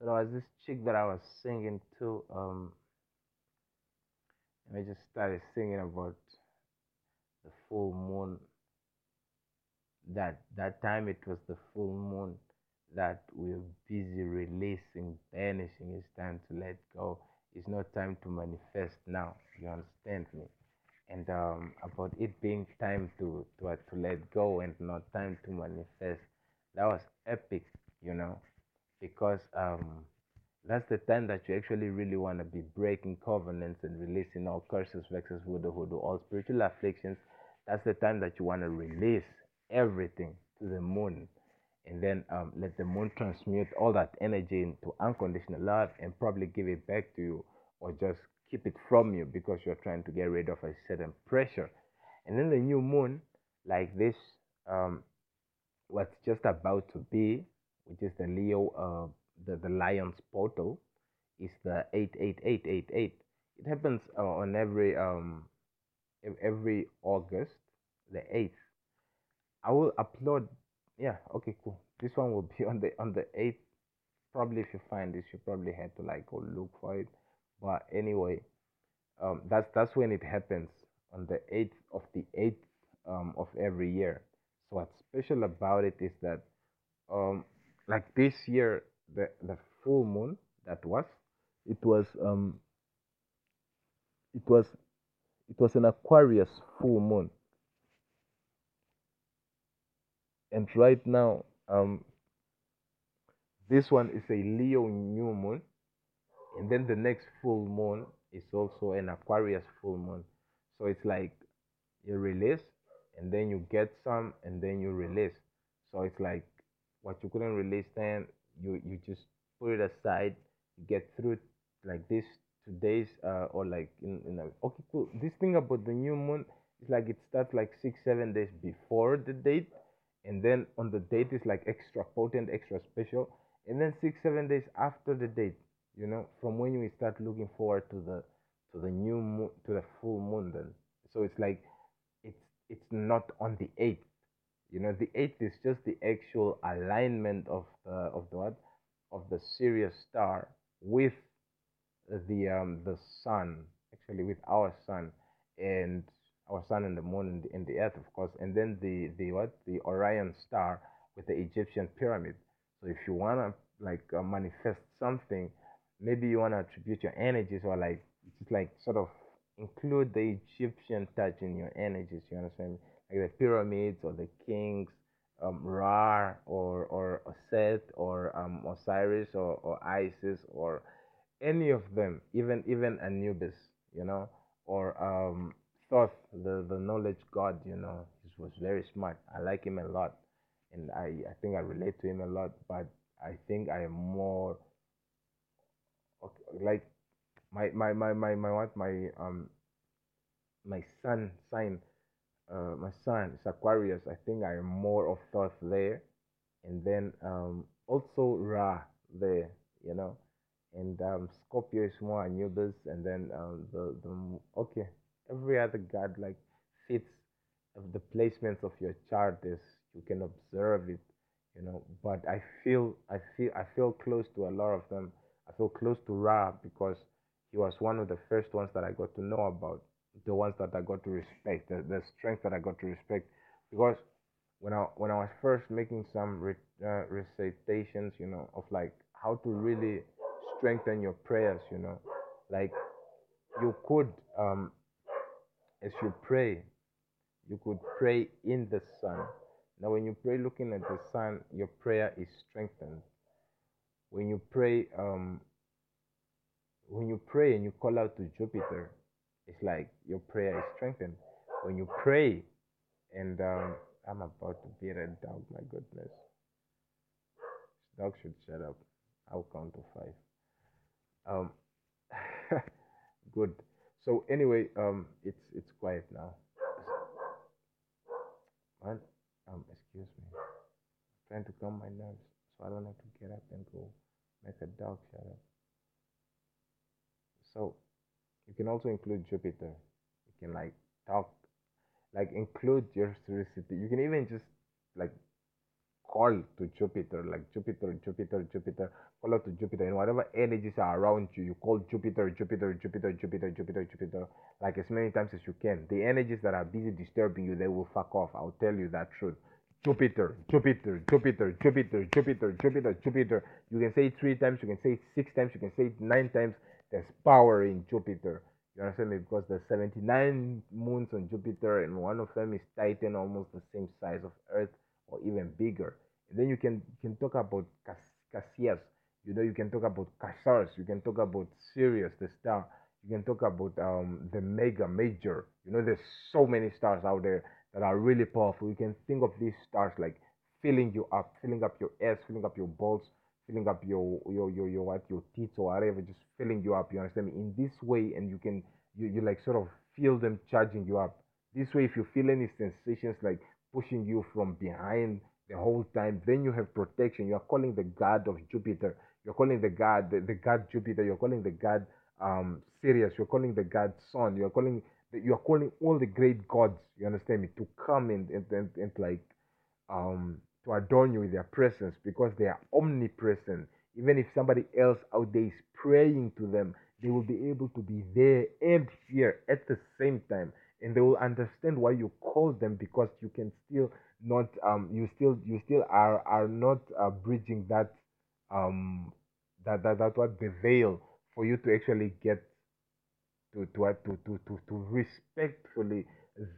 So there was this chick that I was singing to. Um, and I just started singing about the full moon. That that time it was the full moon that we're busy releasing, banishing. It's time to let go. It's not time to manifest now. You understand me? And um, about it being time to to to let go and not time to manifest. That was epic, you know, because um, that's the time that you actually really want to be breaking covenants and releasing all curses, vexes, voodoo, hoodoo, all spiritual afflictions. That's the time that you want to release everything to the moon and then um, let the moon transmute all that energy into unconditional love and probably give it back to you or just keep it from you because you're trying to get rid of a certain pressure. And then the new moon, like this, um, what's just about to be, which is the Leo, uh, the, the lion's portal, is the 88888. It happens uh, on every um, every August, the 8th. I will upload yeah okay cool this one will be on the on the 8th probably if you find this you probably had to like go look for it but anyway um that's that's when it happens on the 8th of the 8th um, of every year so what's special about it is that um like this year the the full moon that was it was um it was it was an aquarius full moon. And right now um this one is a leo new moon. And then the next full moon is also an aquarius full moon. So it's like you release and then you get some and then you release. So it's like what you couldn't release then you you just put it aside you get through like this two days uh, or like in, in a, okay cool. This thing about the new moon is like it starts like six seven days before the date and then on the date is like extra potent extra special and then six seven days after the date you know from when we start looking forward to the to the new moon to the full moon then. So it's like it's it's not on the 8th you know the 8th is just the actual alignment of the of the what? Of the Sirius star with the um the sun actually with our sun and our sun and the moon and the, and the earth of course and then the the what? The orion star with the egyptian pyramid. So if you want to like uh, manifest something maybe you want to attribute your energies or like just like sort of include the egyptian touch in your energies you understand like the pyramids or the kings um, Ra or or Set or um, Osiris or, or Isis or any of them, even even Anubis, you know, or um, Thoth, the the knowledge god, you know, he was very smart. I like him a lot, and I I think I relate to him a lot. But I think I am more like my my my my my what my um my sun sign uh my sun is Aquarius. I think I am more of Thoth there, and then um also Ra there, you know and um, Scorpio is more Anubis, and then um, the the okay, every other god like fits the placements of your chart is you can observe it, you know. But I feel I feel I feel close to a lot of them. I feel close to Ra because he was one of the first ones that I got to know about, the ones that I got to respect, the, the strength that I got to respect, because when I when I was first making some re, uh, recitations, you know, of like how to really strengthen your prayers, you know. Like you could, um, as you pray, you could pray in the sun. Now, when you pray looking at the sun, your prayer is strengthened. When you pray, um, when you pray and you call out to Jupiter, it's like your prayer is strengthened. When you pray, and um, I'm about to beat a dog, my goodness. This dog should shut up. I'll count to five. Um, good. So anyway, um, it's it's quiet now. Man, um, excuse me. I'm trying to calm my nerves so I don't have to get up and go make a dog shut up. So you can also include Jupiter. You can like talk, like include your curiosity. You can even just like call to Jupiter, like Jupiter, Jupiter, Jupiter, call out to Jupiter, and whatever energies are around you, you call Jupiter, Jupiter, Jupiter, Jupiter, Jupiter, Jupiter, like as many times as you can. The energies that are busy disturbing you, they will fuck off. I'll tell you that truth. Jupiter, Jupiter, Jupiter, Jupiter, Jupiter, Jupiter, Jupiter. You can say it three times, you can say it six times, you can say it nine times. There's power in Jupiter. You understand me? Because there's 79 moons on Jupiter, and one of them is Titan, almost the same size of Earth or even bigger. And then you can you can talk about Cassius. You know, you can talk about Cassars. You can talk about Sirius, the star. You can talk about um, the Mega Major. You know, there's so many stars out there that are really powerful. You can think of these stars like filling you up, filling up your ass, filling up your balls, filling up your your your your what your teeth or whatever, just filling you up. You understand me? In this way, and you can you you like sort of feel them charging you up. This way, if you feel any sensations like pushing you from behind the whole time, then you have protection. You are calling the god of Jupiter. You're calling the god the, the god Jupiter. You're calling the god um Sirius. You're calling the god Sun. You're calling you are calling all the great gods. You understand me to come and and, and, and like um to adorn you with their presence because they are omnipresent. Even if somebody else out there is praying to them, they will be able to be there and here at the same time. And they will understand why you call them because you can still not um you still you still are are not uh, bridging that um that that that what the veil for you to actually get to to uh, to to to, to respectfully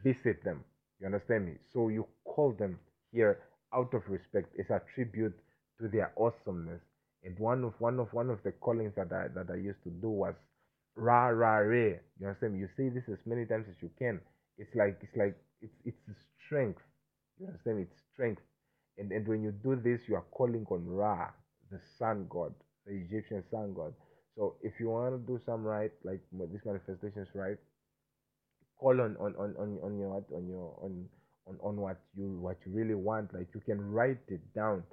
visit them. You understand me? So you call them here out of respect. It's a tribute to their awesomeness. And one of one of one of the callings that I that I used to do was ra ra re. You understand me? You say this as many times as you can. It's like it's like it's it's strength. You understand me? It's strength. And and when you do this, you are calling on Ra, the sun god, the Egyptian sun god. So if you want to do some right, like these manifestations, right, call on on on on, on your on your on on on what you what you really want. Like you can write it down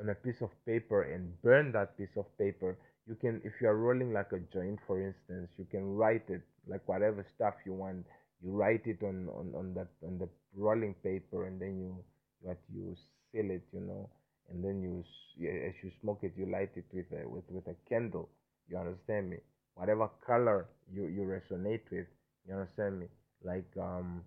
on a piece of paper and burn that piece of paper. You can, if you are rolling like a joint, for instance, you can write it like whatever stuff you want. You write it on on on that on the rolling paper, and then you what you seal it, you know, and then you as you smoke it, you light it with a with with a candle you understand me? Whatever color you, you resonate with, you understand me? Like um,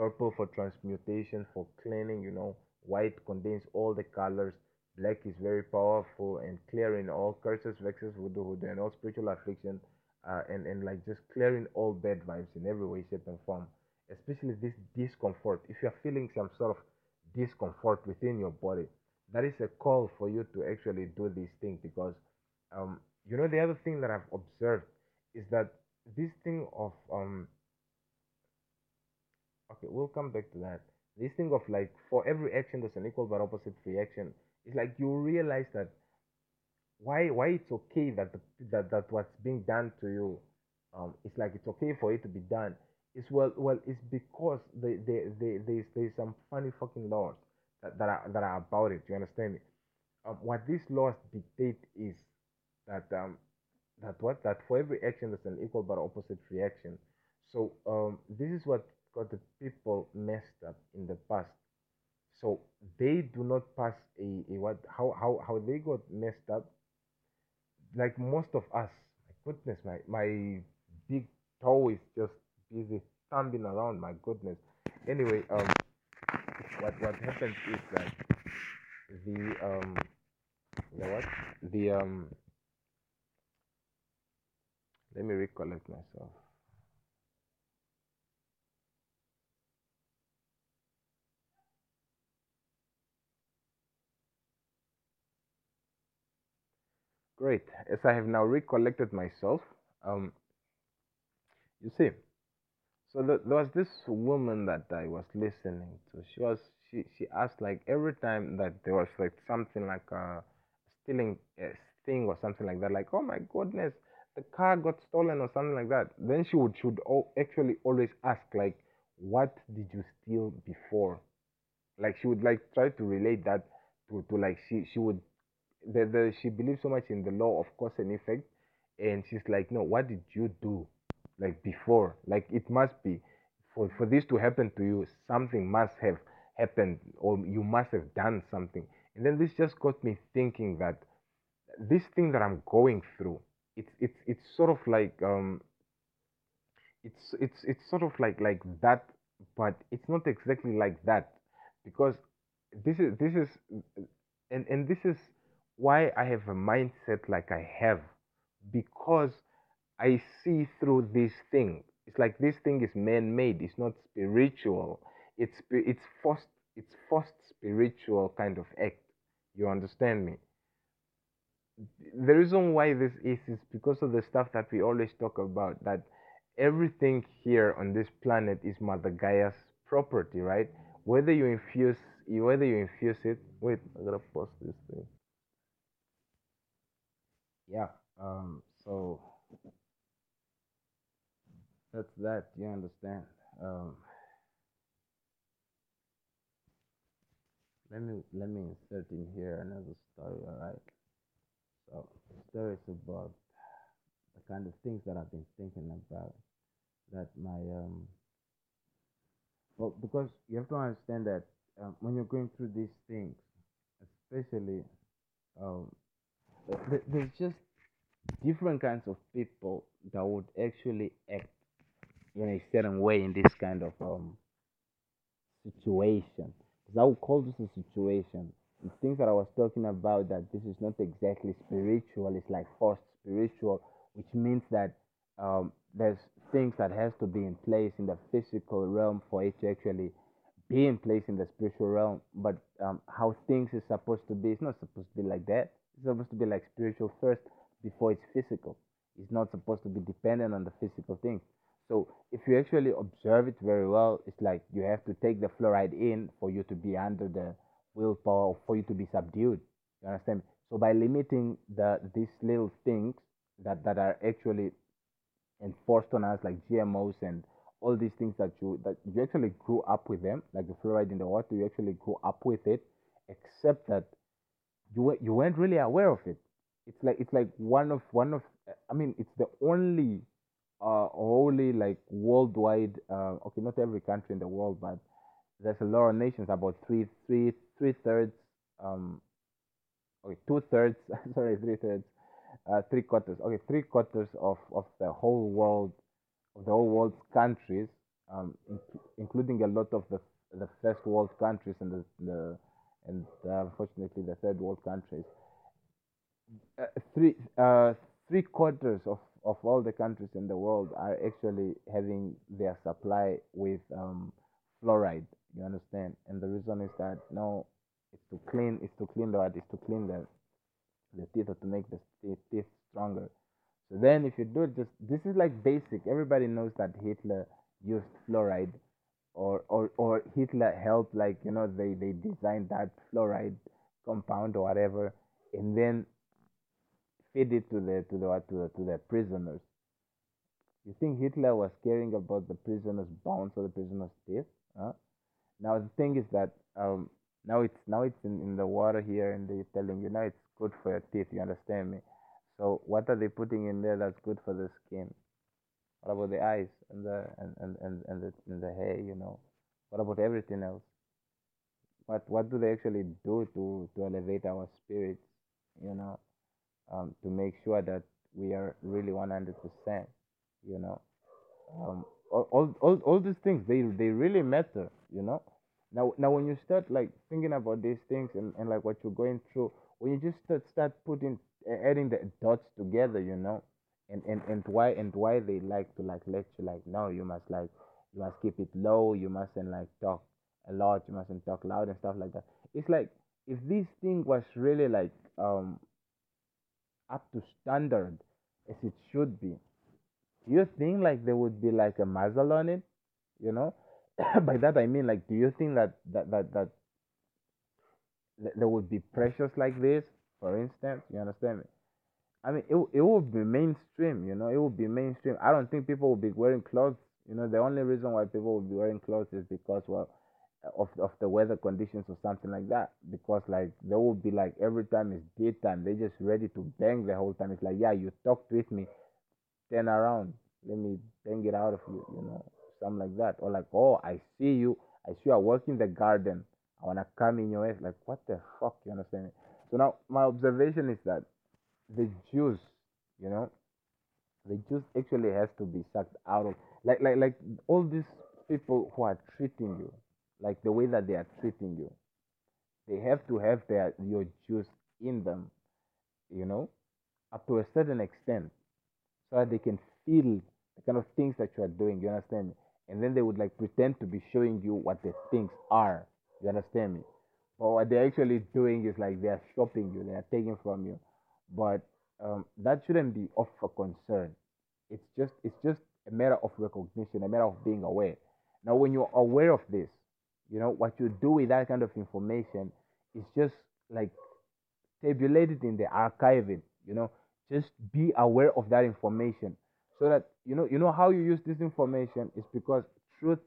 purple for transmutation, for cleaning, you know. White contains all the colors. Black is very powerful and clearing all curses, vexes, voodoo, hoodoo, and all spiritual affliction. Uh, and, and like just clearing all bad vibes in every way, shape, and form. Especially this discomfort. If you're feeling some sort of discomfort within your body, that is a call for you to actually do this thing because um, you know the other thing that i've observed is that this thing of um okay we'll come back to that. This thing of like for every action there's an equal but opposite reaction. It's like you realize that why why it's okay that the, that that what's being done to you um it's like it's okay for it to be done. It's well well it's because they, they, they, there's there's some funny fucking laws that, that are that are about it you understand me? Um, what these laws dictate is that um that what that for every action there's an equal but opposite reaction. So um this is what got the people messed up in the past. So they do not pass a, a what how how how they got messed up. Like most of us, my goodness, my my big toe is just busy thumbing around. My goodness. Anyway, um, what what happens is that the um the what the um let me recollect myself. Great. As I have now recollected myself, um, you see, so the, there was this woman that I was listening to. She was she she asked like every time that there was like something like a stealing a thing or something like that. Like oh my goodness, the car got stolen or something like that, then she would should actually always ask like, what did you steal before? Like she would like try to relate that to, to like she she would the, the she believes so much in the law of cause and effect and she's like no what did you do like before? Like it must be for for this to happen to you something must have happened or you must have done something. And then this just got me thinking that this thing that I'm going through, it's it's it's sort of like um it's it's it's sort of like like that, but it's not exactly like that because this is this is and and this is why I have a mindset like I have because I see through this thing. It's like this thing is man-made. It's not spiritual. It's it's forced. It's forced spiritual kind of act. You understand me? The reason why this is is because of the stuff that we always talk about. That everything here on this planet is Mother Gaia's property, right? Whether you infuse, whether you infuse it. Wait, I gotta pause this thing. Yeah. Um. So that's that. You understand? Um. Let me let me insert in here another story. All right. So is about the kind of things that I've been thinking about. That my um. Well, because you have to understand that um, when you're going through these things, especially um, there's just different kinds of people that would actually act in a certain way in this kind of um situation. Because I would call this a situation. The things that I was talking about that this is not exactly spiritual, it's like forced spiritual, which means that um, there's things that has to be in place in the physical realm for it to actually be in place in the spiritual realm. But um, how things is supposed to be, it's not supposed to be like that. It's supposed to be like spiritual first before it's physical. It's not supposed to be dependent on the physical things. So if you actually observe it very well, it's like you have to take the fluoride in for you to be under the willpower, or for you to be subdued. You understand? So by limiting the these little things that that are actually enforced on us, like GMOs and all these things that you that you actually grew up with them, like the fluoride in the water, you actually grew up with it, except that you you weren't really aware of it. It's like it's like one of one of I mean it's the only uh only like worldwide uh okay not every country in the world but there's a lot of nations about three three three thirds um okay two thirds sorry three thirds uh three quarters okay three quarters of of the whole world of the whole world's countries um in- including a lot of the the first world countries and the, the and uh, unfortunately the third world countries uh, three uh, three quarters of, of all the countries in the world are actually having their supply with um, fluoride. You understand? And the reason is that no, it's to clean, it's to clean the it's to clean the the teeth or to make the teeth, stronger. So then, if you do it, just this is like basic. Everybody knows that Hitler used fluoride, or or or Hitler helped, like you know, they they designed that fluoride compound or whatever, and then feed it to the to the to the to the prisoners. You think Hitler was caring about the prisoners' bones or the prisoners' teeth? Huh? Now the thing is that um now it's now it's in, in the water here and they're telling you now it's good for your teeth. You understand me? So what are they putting in there that's good for the skin? What about the eyes and the and and and, and the and the hair? You know, what about everything else? What what do they actually do to to elevate our spirits? You know, um, to make sure that we are really one hundred percent. You know, um, all, all, all, all these things they they really matter you know now now when you start like thinking about these things and, and like what you're going through when you just start, start putting adding the dots together you know and, and and why and why they like to like lecture like no you must like you must keep it low you mustn't like talk a lot you mustn't talk loud and stuff like that it's like if this thing was really like um up to standard as it should be do you think like there would be like a muzzle on it? You know, by that I mean like, do you think that that that that there would be pressures like this, for instance? You understand me? I mean, it it would be mainstream. You know, it will be mainstream. I don't think people will be wearing clothes. You know, the only reason why people will be wearing clothes is because well, of of the weather conditions or something like that. Because like they will be like every time it's daytime, they're just ready to bang the whole time. It's like yeah, you talked with me turn around. Let me bang it out of you, you know, something like that. Or like, oh, I see you. I see you are working the garden. I wanna come in your ass. Like what the fuck? You understand me? So now my observation is that the juice, you know, the juice actually has to be sucked out of like like like all these people who are treating you, like the way that they are treating you, they have to have their your juice in them, you know, up to a certain extent, so that they can feel the kind of things that you are doing. You understand me? And then they would like pretend to be showing you what the things are. You understand me? But what they're actually doing is like they are shopping you, they are taking from you. But um, that shouldn't be of a concern. It's just it's just a matter of recognition, a matter of being aware. Now, when you're aware of this, you know what you do with that kind of information is just like tabulate it in the archiving. You know, just be aware of that information so that you know you know how you use this information is because truth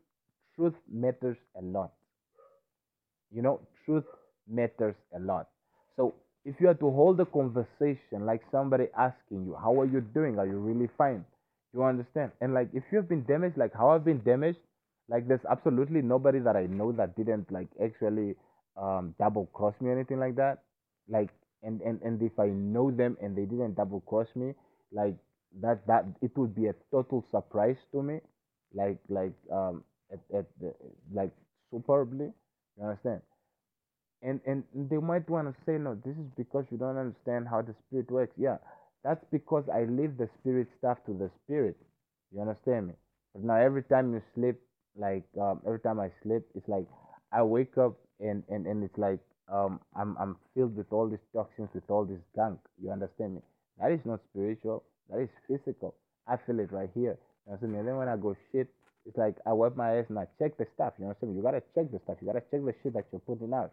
truth matters a lot you know truth matters a lot so if you are to hold a conversation like somebody asking you how are you doing? Are you really fine? You understand? And like if you've been damaged like how i've been damaged like there's absolutely nobody that i know that didn't like actually um double cross me or anything like that. Like and and and if i know them and they didn't double cross me like that that it would be a total surprise to me. Like like um at, at the like superbly. You understand and and they might want to say no this is because you don't understand how the spirit works. Yeah that's because i leave the spirit stuff to the spirit. You understand me? But now every time you sleep like um, every time i sleep it's like i wake up and and, and it's like um i'm i'm filled with all these toxins with all this gunk. You understand me? That is not spiritual. That is physical. I feel it right here. You understand me? And then when i go shit it's like i wipe my ass and i check the stuff. You understand me? You gotta check the stuff. You gotta check the shit that you're putting out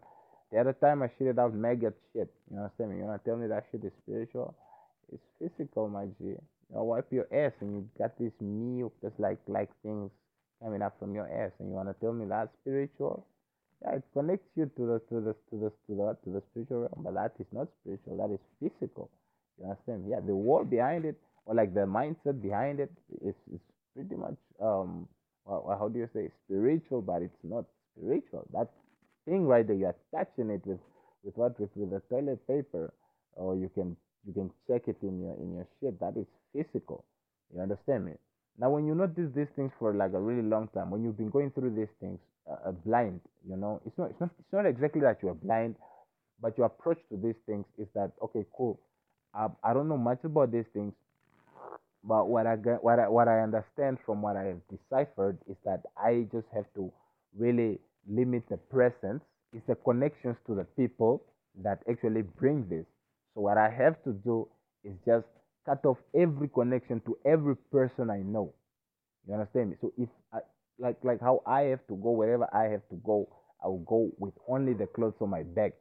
the other time I shitted out maggot shit. You understand me? You wanna tell me that shit is spiritual? It's physical, my G. You wipe your ass and you got this milk, just like like things coming up from your ass, and you wanna tell me that's spiritual? Yeah, it connects you to the to the to the to the to the spiritual realm, but that is not spiritual. That is physical. You understand? Yeah, the word behind it, or like the mindset behind it, is is pretty much um, well, how do you say spiritual, but it's not spiritual. That's thing right there. You're touching it with with what with with the toilet paper, or you can you can check it in your in your shit. That is physical. You understand me? Now, when you notice these things for like a really long time, when you've been going through these things uh, uh, blind, you know, it's not it's not it's not exactly that you're blind, but your approach to these things is that okay, cool. I, I don't know much about these things, but what I what I, what I understand from what I have deciphered is that I just have to really limit the presence. It's the connections to the people that actually bring this. So what I have to do is just cut off every connection to every person I know. You understand me? So if I like like how I have to go wherever I have to go, I will go with only the clothes on my back,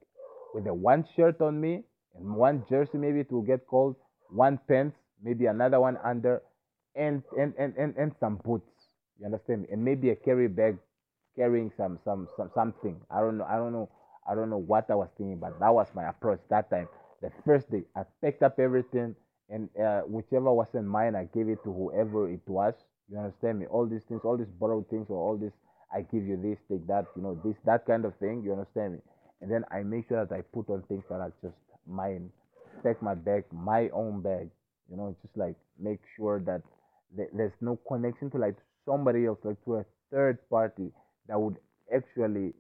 with the one shirt on me and one jersey maybe it will get cold, one pants, maybe another one under, and and and and, and some boots. You understand me? And maybe a carry bag carrying some some some something. I don't know. I don't know. I don't know what I was thinking, but that was my approach that time. The first day, I picked up everything, and uh, whichever wasn't mine, I gave it to whoever it was. You understand me? All these things, all these borrowed things, or all this, I give you this, take that, you know, this, that kind of thing. You understand me? And then I make sure that I put on things that are just mine. Take my bag, my own bag. You know, just like make sure that th- there's no connection to like somebody else, like to a third party that would actually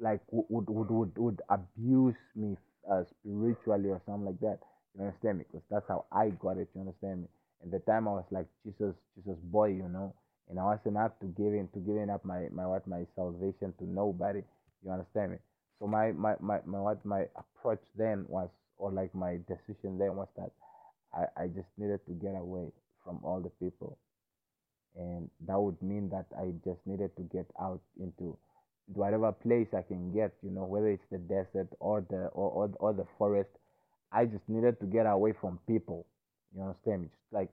like would would would, would abuse me uh, spiritually or something like that. You understand me? Because that's how I got it. You understand me? And the time I was like Jesus, Jesus boy, you know, and I wasn't up to giving to giving up my my what my salvation to nobody. You understand me? So my my my, my what my approach then was, or like my decision then was that I I just needed to get away from all the people and that would mean that I just needed to get out into whatever place I can get, you know, whether it's the desert or the or, or, or the forest. I just needed to get away from people. You understand me? Just like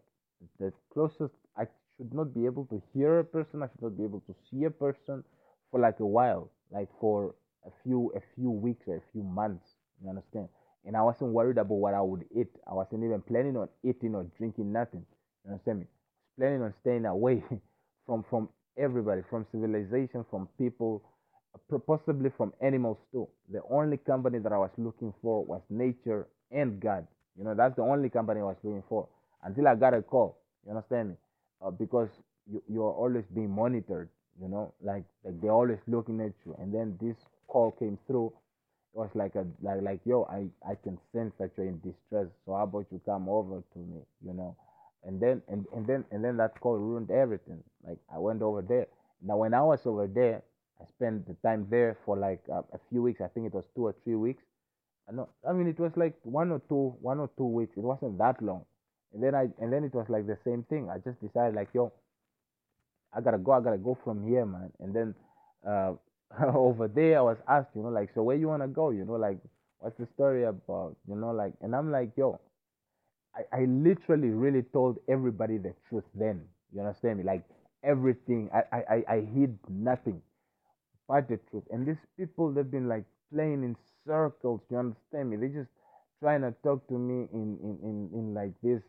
the closest I should not be able to hear a person, I should not be able to see a person for like a while, like for a few a few weeks or a few months. You understand? And I wasn't worried about what I would eat. I wasn't even planning on eating or drinking nothing. You understand me? Planning on staying away from from everybody, from civilization, from people, possibly from animals too. The only company that I was looking for was nature and God. You know, that's the only company I was looking for until I got a call. You understand me? Uh, because you you're always being monitored. You know, like like they're always looking at you. And then this call came through. It was like a like like yo, I I can sense that you're in distress. So how about you come over to me? You know, and then and, and then and then that call ruined everything. Like I went over there. Now when I was over there, I spent the time there for like a few weeks. I think it was two or three weeks. I know. I mean, it was like one or two, one or two weeks. It wasn't that long. And then I, and then it was like the same thing. I just decided like, yo, I gotta go. I gotta go from here, man. And then uh, over there, I was asked, you know, like, so where you wanna go? You know, like, what's the story about? You know, like, and I'm like, yo, I, I literally really told everybody the truth then. You understand me? Like everything. I, I, I hid nothing but the truth. And these people they've been like playing in circles, you understand me? They just trying to talk to me in in, in, in like this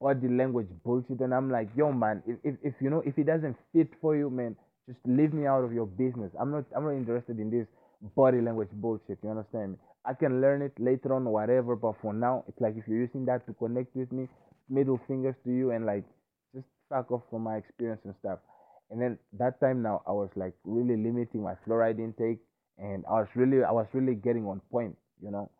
body language bullshit and I'm like, yo man, if, if if you know if it doesn't fit for you, man, just leave me out of your business. I'm not I'm not interested in this body language bullshit, you understand me? I can learn it later on, whatever, but for now, it's like if you're using that to connect with me, middle fingers to you and like just fuck off from my experience and stuff. And then that time now I was like really limiting my fluoride intake and I was really I was really getting on point, you know.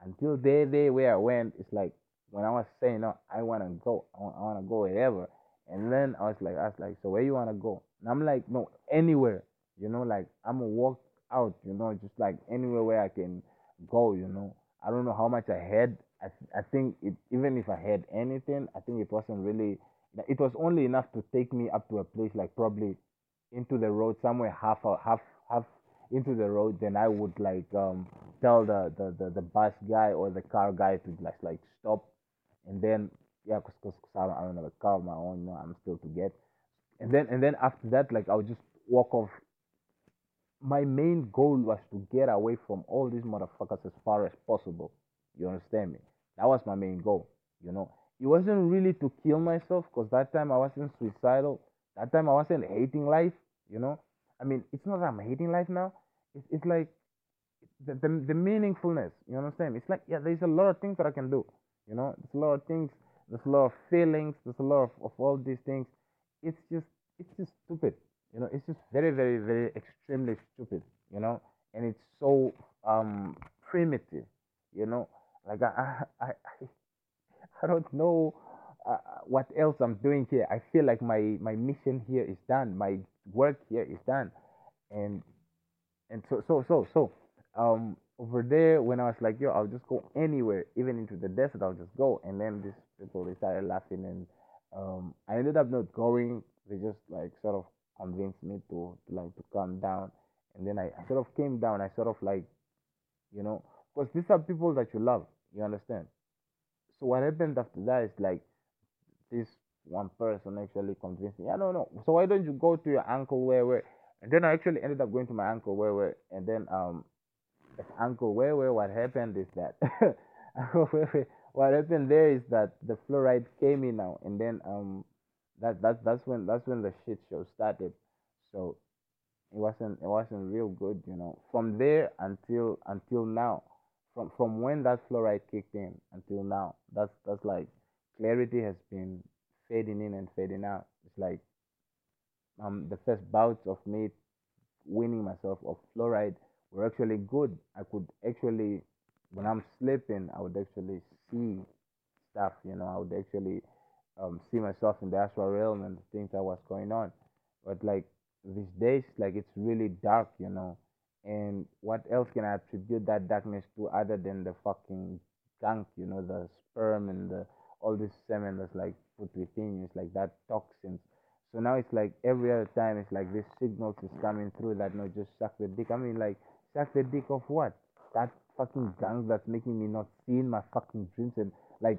Until day day where I went, it's like when I was saying no, I wanna go, I want, I wanna go wherever. And then I was like, I was like, so where you wanna go? And I'm like, no, anywhere, you know, like I'm gonna walk out, you know, just like anywhere where I can go, you know. I don't know how much I had. I, I think it, even if I had anything, I think it wasn't really. It was only enough to take me up to a place like probably into the road somewhere half half half into the road. Then I would like um tell the the the, the bus guy or the car guy to like like stop, and then yeah, cause, cause, 'cause I I don't have a car of my own. You know, I'm still to get, and then and then after that like I would just walk off my main goal was to get away from all these motherfuckers as far as possible. You understand me? That was my main goal. You know, it wasn't really to kill myself because that time I wasn't suicidal. That time I wasn't hating life. You know, I mean, it's not that I'm hating life now. It's, it's like the, the the meaningfulness. You understand? It's like yeah, there's a lot of things that I can do. You know, there's a lot of things. There's a lot of feelings. There's a lot of, of all these things. It's just it's just stupid. You know, it's just very very very extremely stupid. You know, and it's so um primitive. You know, like I I I, I don't know uh, what else I'm doing here. I feel like my my mission here is done. My work here is done, and and so so so so um over there when I was like yo I'll just go anywhere even into the desert I'll just go and then these people they started laughing and um I ended up not going they just like sort of convinced me to, to like to calm down. And then I, I sort of came down. I sort of like you know because these are people that you love you understand? So what happened after that is like this one person actually convinced me, I don't know. So why don't you go to your uncle where where? And then I actually ended up going to my uncle where where, and then um, uncle where where what happened is that what happened there is that the fluoride came in now, and then um, that that that's when that's when the shit show started. So it wasn't it wasn't real good, you know. From there until until now, from from when that fluoride kicked in until now, that's that's like clarity has been fading in and fading out. It's like um the first bouts of me winning myself of fluoride were actually good. I could actually when I'm sleeping, I would actually see stuff, you know, I would actually um, see myself in the astral realm and the things that was going on. But like these days, like it's really dark, you know. And what else can I attribute that darkness to other than the fucking gunk, you know, the sperm and the all this semen that's like put within you. It's like that toxins. So now it's like every other time it's like this signals is coming through that no just suck the dick. I mean like suck the dick of what? That fucking gunk that's making me not see in my fucking dreams and like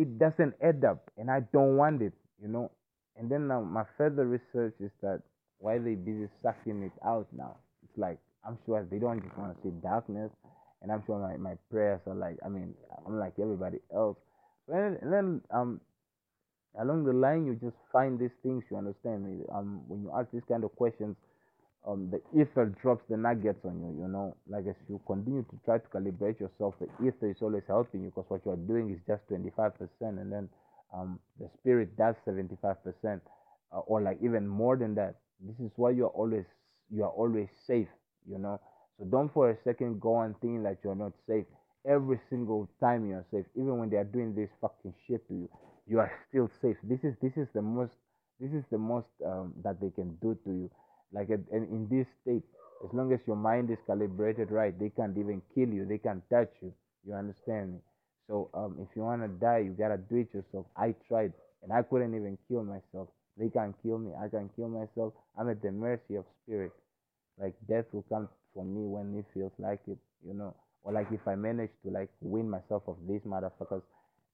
it doesn't add up and I don't want it, you know. And then now my further research is that why they busy sucking it out now. It's like I'm sure they don't just want to see darkness, and I'm sure my, my prayers are like I mean I'm like everybody else. And, then um along the line you just find these things you understand me um when you ask these kind of questions um, the ether drops the nuggets on you, you know. Like as you continue to try to calibrate yourself, the ether is always helping you because what you're doing is just 25%, and then um, the spirit does 75%, uh, or like even more than that. This is why you're always you are always safe, you know. So don't for a second go and think that you're not safe. Every single time you're safe, even when they are doing this fucking shit to you, you are still safe. This is this is the most this is the most um, that they can do to you like and in this state as long as your mind is calibrated right they can't even kill you they can't touch you. You understand me? So um, if you want to die you gotta do it yourself. I tried and i couldn't even kill myself. They can't kill me i can kill myself. I'm at the mercy of spirit. Like death will come for me when it feels like it you know? Or like if i manage to like win myself of these motherfuckers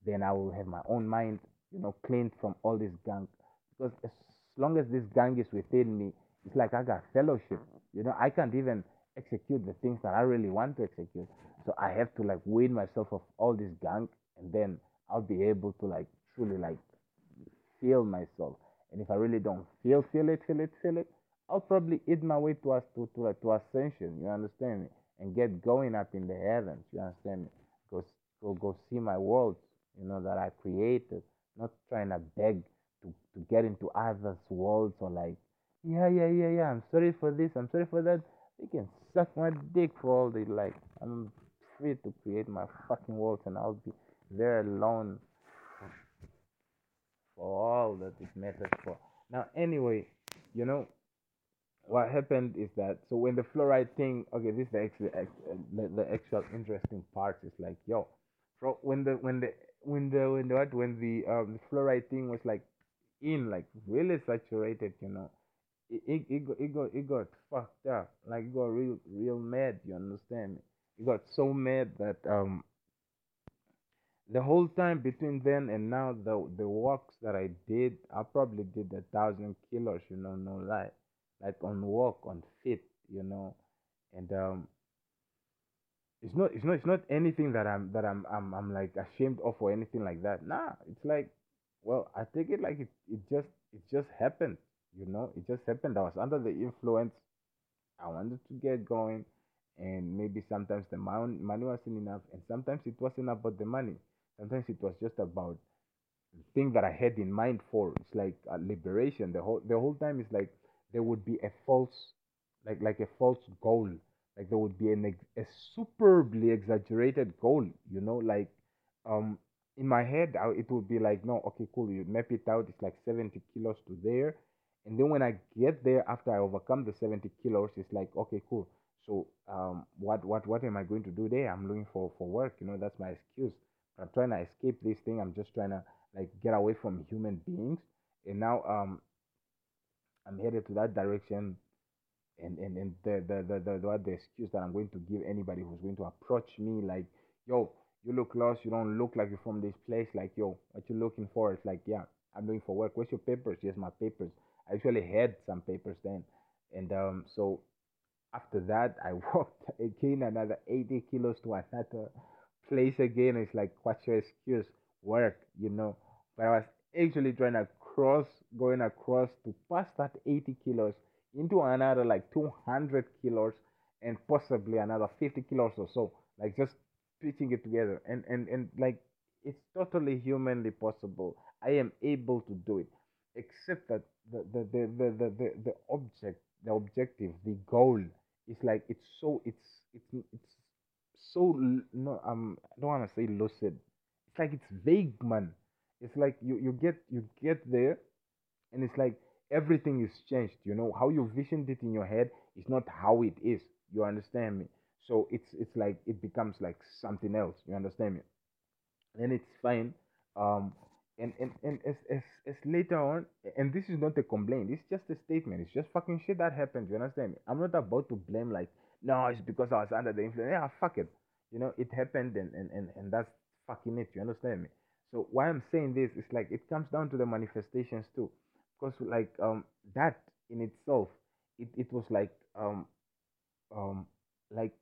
then i will have my own mind you know cleaned from all this gunk because as long as this gang is within me it's like I got fellowship. You know, I can't even execute the things that I really want to execute. So I have to like wean myself of all this gunk and then I'll be able to like truly like feel myself. And if I really don't feel feel it, feel it, feel it, I'll probably eat my way to us to to, to ascension, you understand me? And get going up in the heavens, you understand me? Go go go see my worlds, you know, that I created, not trying to beg to, to get into others' worlds or like yeah, yeah, yeah, yeah. I'm sorry for this. I'm sorry for that. You can suck my dick for all they like. I'm free to create my fucking world, and I'll be there alone for all that it matters for. Now, anyway, you know what happened is that so when the fluoride thing, okay, this is the actual the, actual interesting part is like, yo, so when the when the when the when the when the um the fluoride thing was like in like really saturated, you know it, it, it, got, it got fucked up. Like it got real real mad. You understand me? It got so mad that um the whole time between then and now the the walks that I did, I probably did a thousand kilos. You know, no lie. Like on walk on fit. You know, and um. It's not. It's not. It's not anything that I'm. That I'm. I'm. I'm like ashamed of or anything like that. Nah. It's like, well, I take it like it. It just. It just happened you know it just happened. I was under the influence. I wanted to get going and maybe sometimes the money wasn't enough and sometimes it wasn't about the money. Sometimes it was just about the thing that i had in mind for. It's like a liberation. The whole the whole time is like there would be a false like like a false goal. Like there would be an a superbly exaggerated goal you know? Like um in my head I, it would be like no okay cool you map it out. It's like 70 kilos to there and then when I get there after I overcome the 70 kilos, it's like, okay, cool. So um, what what what am I going to do there? I'm looking for for work. You know, that's my excuse. I'm trying to escape this thing. I'm just trying to like get away from human beings. And now um, I'm headed to that direction. And and and the the the the, the, the excuse that I'm going to give anybody who's going to approach me like, yo, you look lost. You don't look like you're from this place. Like, yo, what you looking for? It's like, yeah, I'm looking for work. Where's your papers? Yes, my papers. I actually had some papers then. And um, so after that, I walked again another 80 kilos to another place again. It's like, what's your excuse? Work, you know. But I was actually trying to cross, going across to pass that 80 kilos into another like 200 kilos and possibly another 50 kilos or so. Like just pitching it together. And, and, and like, it's totally humanly possible. I am able to do it except that the the, the, the, the, the, the object the objective the goal is like it's so it's it's it's so no um I don't want to say lucid. It's like it's vague man. It's like you you get you get there and it's like everything is changed you know? How you visioned it in your head is not how it is. You understand me? So it's it's like it becomes like something else. You understand me? And it's fine. Um and and, and as, as as later on and this is not a complaint it's just a statement it's just fucking shit that happened you understand me? I'm not about to blame like no it's because i was under the influence yeah fuck it. You know it happened and and and, and that's fucking it you understand me? So why i'm saying this is like it comes down to the manifestations too. Because like um that in itself it, it was like um um like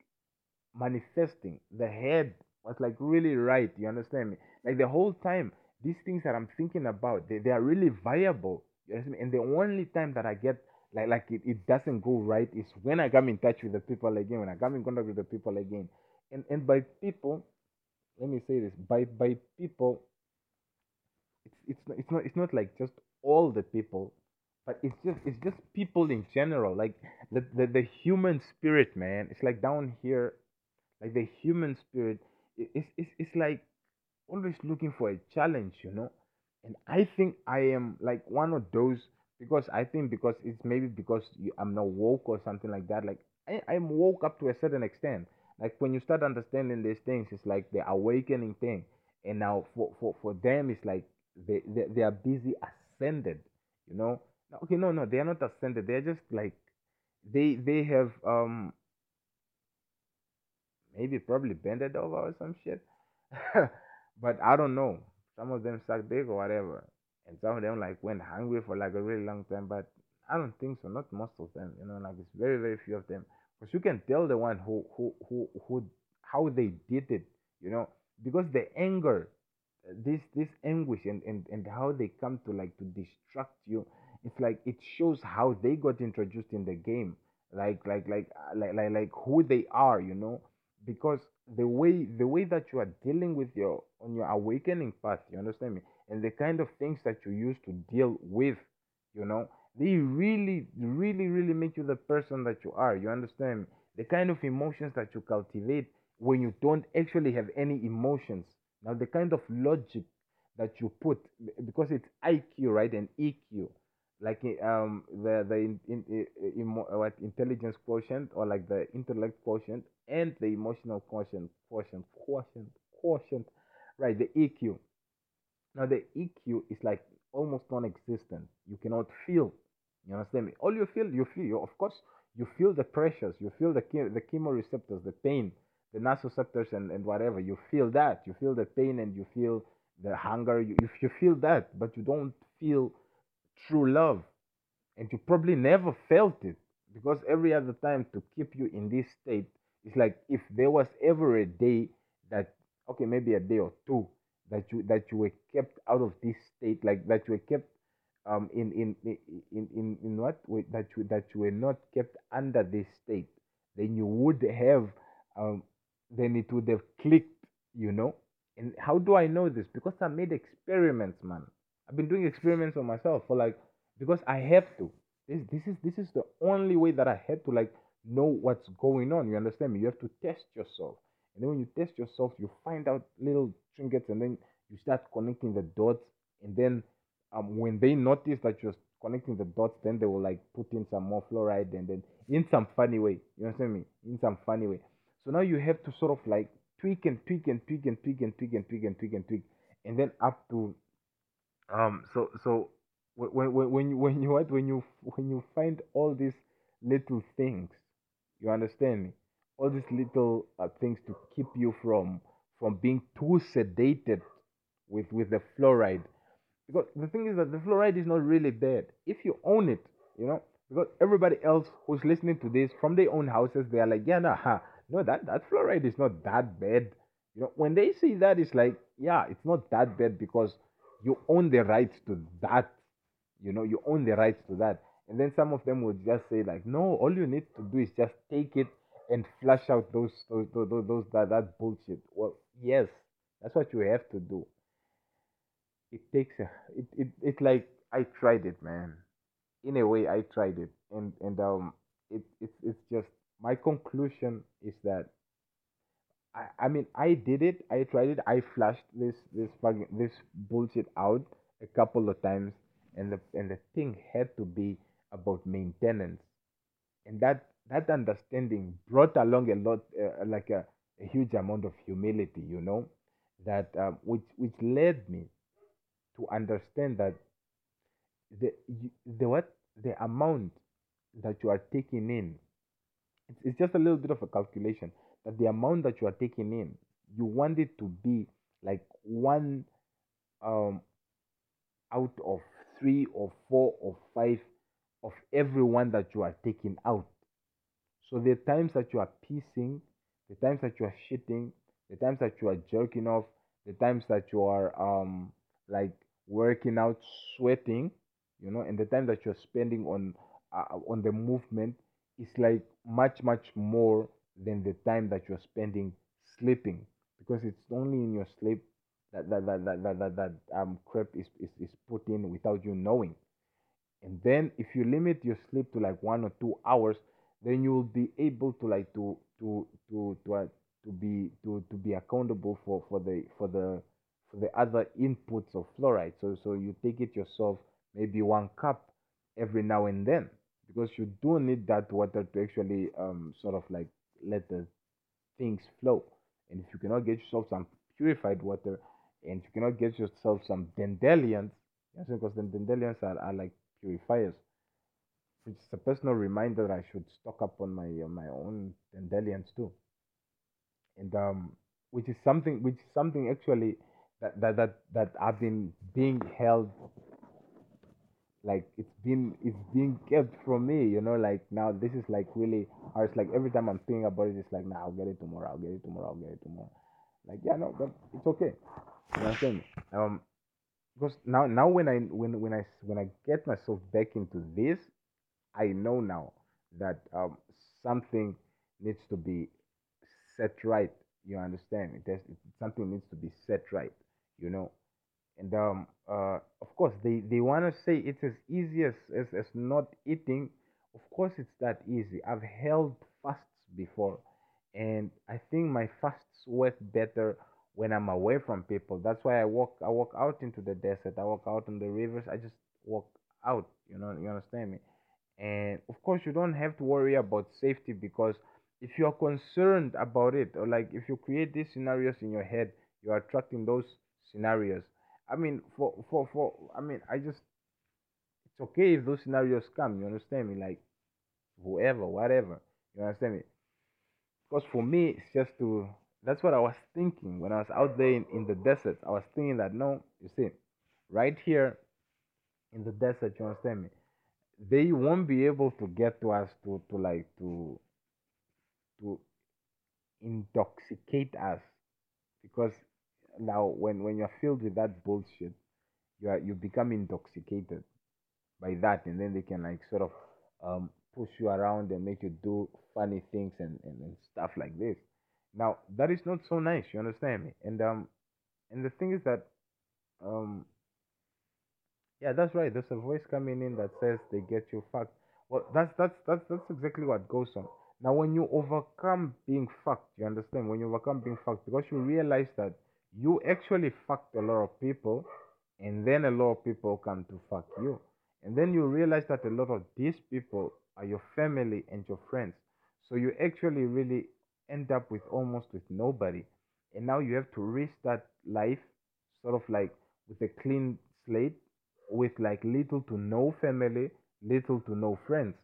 manifesting. The head was like really right you understand me? Like the whole time these things that I'm thinking about, they, they are really viable. And the only time that I get like like it, it doesn't go right is when I come in touch with the people again, when I come in contact with the people again. And and by people, let me say this, by by people, it's it's not, it's not it's not like just all the people, but it's just it's just people in general. Like the the, the human spirit, man. It's like down here, like the human spirit. It, it's it's it's like always looking for a challenge, you know. And I think I am like one of those because I think because it's maybe because you, I'm not woke or something like that. Like I, I'm woke up to a certain extent. Like when you start understanding these things, it's like the awakening thing. And now for for, for them, it's like they, they they are busy ascended. You know. Okay, no, no, they are not ascended. They are just like they they have um maybe probably bended over or some shit. but I don't know. Some of them suck dick or whatever, and some of them like went hungry for like a really long time. But I don't think so. Not most of them. You know, like it's very very few of them. Because you can tell the one who who who who how they did it. You know, because the anger, this this anguish and and and how they come to like to distract you. It's like it shows how they got introduced in the game. Like like like like like like who they are. You know because the way the way that you are dealing with your on your awakening path you understand me? And the kind of things that you use to deal with you know? They really really really make you the person that you are you understand me? The kind of emotions that you cultivate when you don't actually have any emotions. Now the kind of logic that you put because it's iq right and eq like um the the in, in, i- emo, uh, what intelligence quotient or like the intellect quotient and the emotional quotient quotient quotient quotient right the eq now the eq is like almost non-existent. You cannot feel. You understand me? All you feel you feel you, of course you feel the pressures you feel the the chemoreceptors the pain the nociceptors and, and whatever. You feel that. You feel the pain and you feel the hunger. You, you you feel that but you don't feel true love and you probably never felt it because every other time to keep you in this state it's like if there was ever a day that okay maybe a day or two that you that you were kept out of this state like that you were kept um in in in in, in in what? Wait, that you that you were not kept under this state then you would have um then it would have clicked you know? And how do i know this? Because i made experiments man i've been doing experiments on myself for like because I have to. This this is this is the only way that I had to like know what's going on. You understand me? You have to test yourself, and then when you test yourself, you find out little trinkets, and then you start connecting the dots. And then um, when they notice that you're connecting the dots, then they will like put in some more fluoride, and then in some funny way. You understand me? In some funny way. So now you have to sort of like tweak and tweak and tweak and tweak and tweak and tweak and tweak and tweak, and then up to um so so when when when you when you what when you when you find all these little things you understand me? All these little uh, things to keep you from from being too sedated with with the fluoride. Because the thing is that the fluoride is not really bad if you own it you know? Because everybody else who's listening to this from their own houses they are like yeah nah, no that that fluoride is not that bad. You know when they say that it's like yeah it's not that bad because you own the rights to that you know you own the rights to that. And then some of them would just say like no all you need to do is just take it and flush out those those those, those, those that, that bullshit. Well yes that's what you have to do. It takes a it, it it like i tried it man. In a way i tried it. And and um it it's it's just my conclusion is that I, I mean I did it. I tried it. I flushed this this fucking this bullshit out a couple of times, and the and the thing had to be about maintenance, and that that understanding brought along a lot, uh, like a, a huge amount of humility, you know, that um, which which led me to understand that the the what the amount that you are taking in it's just a little bit of a calculation that the amount that you are taking in you want it to be like one um out of three or four or five of everyone that you are taking out. So the times that you are pissing the times that you are shitting the times that you are jerking off the times that you are um like working out sweating you know and the time that you're spending on uh, on the movement is like much much more than the time that you're spending sleeping because it's only in your sleep that that that that that, that, that um crap is, is is put in without you knowing. And then if you limit your sleep to like one or two hours then you will be able to like to to to to uh, to be to to be accountable for for the for the for the other inputs of fluoride. So so you take it yourself maybe one cup every now and then because you do need that water to actually um sort of like let the things flow and if you cannot get yourself some purified water and you cannot get yourself some dandelions because the dandelions are, are like purifiers which is a personal reminder I should stock up on my my own dandelions too. And um, which is something which is something actually that that that, that I've been being held like it's been it's being kept from me, you know, like now this is like really hard. It's like every time I'm thinking about it, it's like nah I'll get it tomorrow, I'll get it tomorrow, I'll get it tomorrow. Like yeah no but it's okay. You know what I'm saying? Um because now now when I when when I when I get myself back into this I know now that um, something needs to be set right. You understand? It has, it, something needs to be set right. You know, and um, uh, of course they, they want to say it's as easy as, as as not eating. Of course, it's that easy. I've held fasts before, and I think my fasts work better when I'm away from people. That's why I walk I walk out into the desert. I walk out on the rivers. I just walk out. You know, you understand me? and of course you don't have to worry about safety because if you are concerned about it or like if you create these scenarios in your head you are attracting those scenarios i mean for for for i mean i just it's okay if those scenarios come you understand me? Like whoever whatever you understand me? Because for me it's just to that's what i was thinking when i was out there in, in the desert. I was thinking that no you see right here in the desert you understand me? They won't be able to get to us to to like to to intoxicate us because now when when you're filled with that bullshit you are you become intoxicated by that and then they can like sort of um push you around and make you do funny things and, and, and stuff like this now that is not so nice you understand me and um and the thing is that um yeah, that's right. There's a voice coming in that says they get you fucked. Well, that's that's that's that's exactly what goes on. Now, when you overcome being fucked, you understand? When you overcome being fucked, because you realize that you actually fucked a lot of people, and then a lot of people come to fuck you, and then you realize that a lot of these people are your family and your friends. So you actually really end up with almost with nobody, and now you have to restart life, sort of like with a clean slate with like little to no family, little to no friends.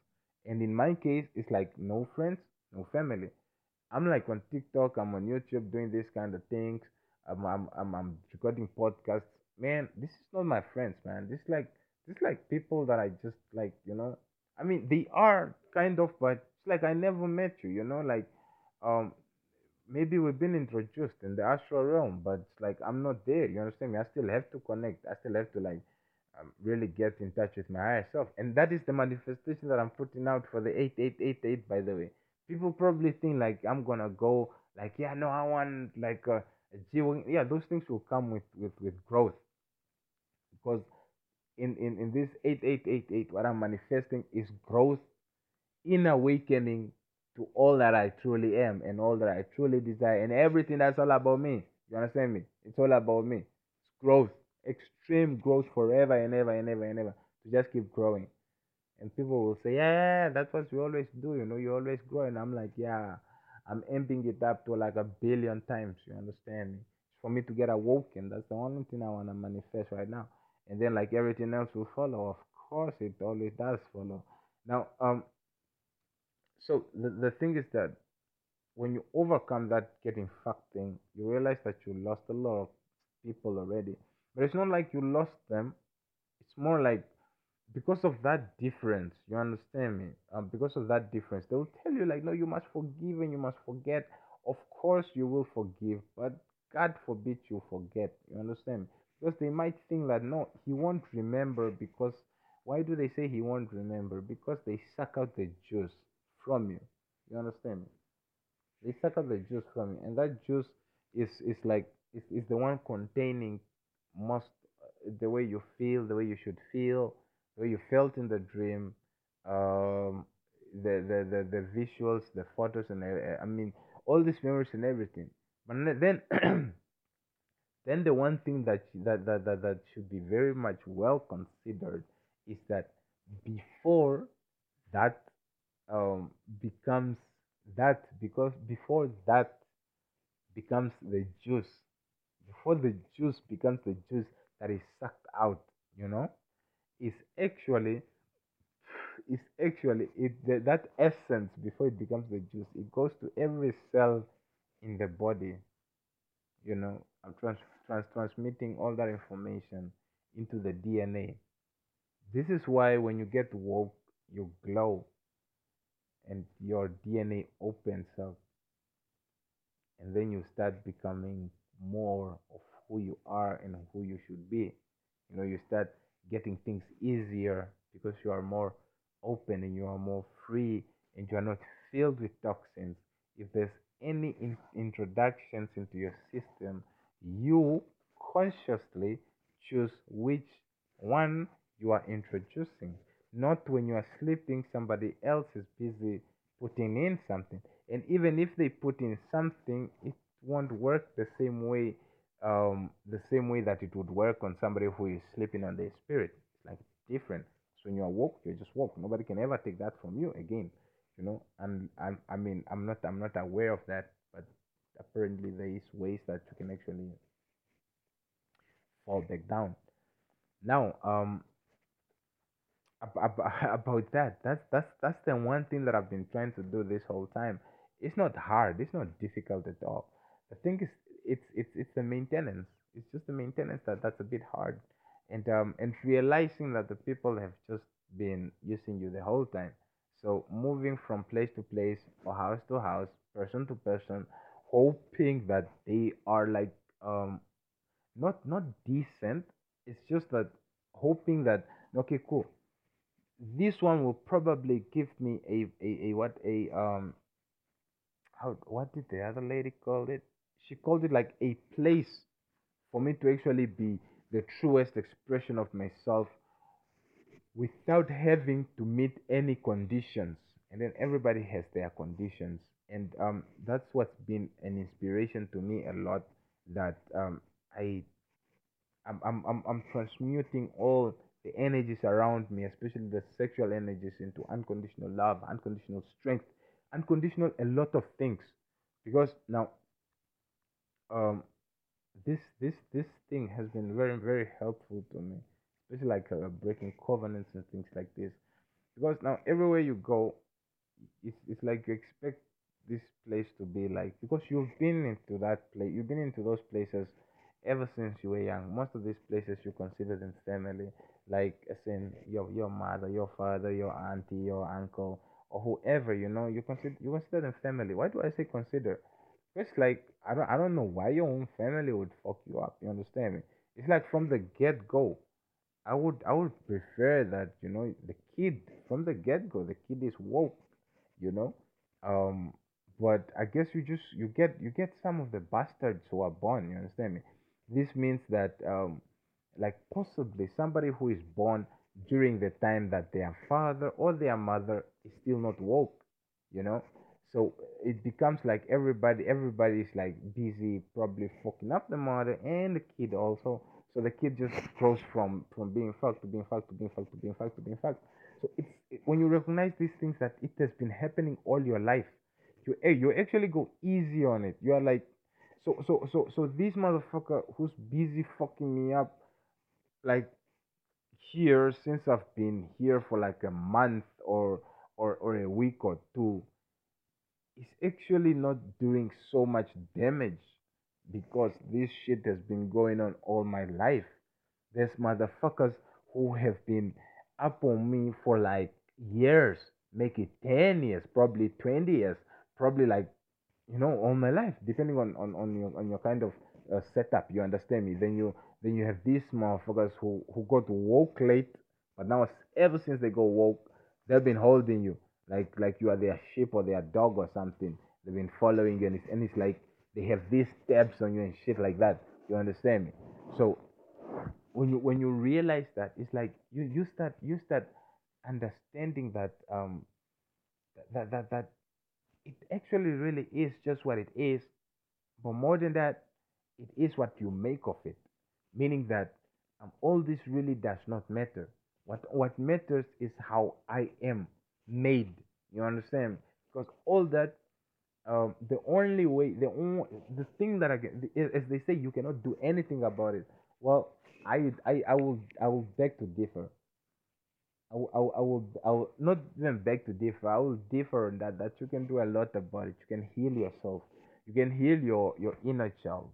And in my case, it's like no friends, no family. I'm like on TikTok, I'm on YouTube doing these kind of things. I'm, I'm, I'm, recording podcasts. Man, this is not my friends, man. This like this like people that I just like, you know. I mean, they are kind of, but it's like I never met you, you know. Like, um, maybe we've been introduced in the astral realm, but like I'm not there. You understand me? I still have to connect. I still have to like um, really get in touch with my higher self. And that is the manifestation that I'm putting out for the 8888, by the way. People probably think like I'm gonna go like, yeah, no, I want like a, a G Yeah, those things will come with, with, with growth. Because in, in, in this 8888, what I'm manifesting is growth in awakening to all that I truly am and all that I truly desire and everything that's all about me. You understand me? It's all about me. It's growth extreme growth forever and ever and ever and ever to just keep growing. And people will say, yeah, yeah, that's what you always do. You know, you always grow. And I'm like, yeah, I'm amping it up to like a billion times. You understand me? For me to get awoken, that's the only thing I want to manifest right now. And then like everything else will follow. Of course, it always does follow. Now, um, so the, the thing is that when you overcome that getting fucked thing, you realize that you lost a lot of people already but it's not like you lost them. It's more like because of that difference, you understand me? Um, because of that difference, they will tell you like, no, you must forgive and you must forget. Of course, you will forgive, but God forbid you forget. You understand? Me? Because they might think that no, he won't remember because Why do they say he won't remember? Because they suck out the juice from you. You understand me? They suck out the juice from you, and that juice is is like is, is the one containing most uh, the way you feel, the way you should feel, way you felt in the dream, um, the, the the the visuals, the photos, and uh, I mean all these memories and everything. But then then the one thing that, that that that that should be very much well considered is that before that um, becomes that because before that becomes the juice before the juice becomes the juice that is sucked out you know is actually is actually it the, that essence before it becomes the juice it goes to every cell in the body you know trans, trans, transmitting all that information into the dna this is why when you get woke you glow and your dna opens up and then you start becoming more of who you are and who you should be. You know you start getting things easier because you are more open and you are more free and you are not filled with toxins. If there's any in- introductions into your system you consciously choose which one you are introducing not when you are sleeping somebody else is busy putting in something. And even if they put in something it won't work the same way um, the same way that it would work on somebody who is sleeping on their spirit. It's like different. So when you are woke you're just woke. Nobody can ever take that from you again you know? And I'm, i mean i'm not i'm not aware of that but apparently there is ways that you can actually fall back down. Now um about that that's that's that's the one thing that i've been trying to do this whole time. It's not hard. It's not difficult at all. The thing is it's it's it's the maintenance. It's just the maintenance that that's a bit hard. And um and realizing that the people have just been using you the whole time. So moving from place to place or house to house person to person hoping that they are like um not not decent. It's just that hoping that okay cool. This one will probably give me a a, a what a um how what did the other lady call it she called it like a place for me to actually be the truest expression of myself without having to meet any conditions and then everybody has their conditions and um, that's what's been an inspiration to me a lot that um, i I'm, I'm, I'm, I'm transmuting all the energies around me, especially the sexual energies, into unconditional love, unconditional strength, unconditional a lot of things. Because now, um, this this this thing has been very very helpful to me, especially like uh, breaking covenants and things like this. Because now everywhere you go, it's it's like you expect this place to be like because you've been into that place, you've been into those places ever since you were young. Most of these places you consider them family, like as in your your mother, your father, your auntie, your uncle, or whoever you know. You consider you consider them family. Why do I say consider? It's like I don't I don't know why your own family would fuck you up. You understand me? It's like from the get go. I would I would prefer that you know the kid from the get go the kid is woke, you know, um. But I guess you just you get you get some of the bastards who are born. You understand me? This means that um, like possibly somebody who is born during the time that their father or their mother is still not woke, you know. So it becomes like everybody everybody is like busy probably fucking up the mother and the kid also. So the kid just grows from from being fucked to being fucked to being fucked to being fucked to being fucked. So it's it, when you recognize these things that it has been happening all your life, you you actually go easy on it. You are like, so so so so this motherfucker who's busy fucking me up, like here since I've been here for like a month or or or a week or two, is actually not doing so much damage because this shit has been going on all my life. There's motherfuckers who have been up on me for like years, make it 10 years, probably 20 years, probably like, you know, all my life, depending on, on, on your on your kind of uh, setup. You understand me? Then you then you have these motherfuckers who, who got woke late, But now, ever since they go woke, they've been holding you like like you are their sheep or their dog or something. They've been following you, and it's, and it's like they have these steps on you and shit like that. You understand me? So when you when you realize that, it's like you you start you start understanding that um that that that it actually really is just what it is. But more than that, it is what you make of it. Meaning that um, all this really does not matter. What what matters is how I am made. You understand? Because all that, um, the only way, the only, the thing that I get, as they say, you cannot do anything about it. Well, I I I will I will beg to differ. I will, I will, I will, I will not even beg to differ. I will differ on that. That you can do a lot about it. You can heal yourself. You can heal your your inner child.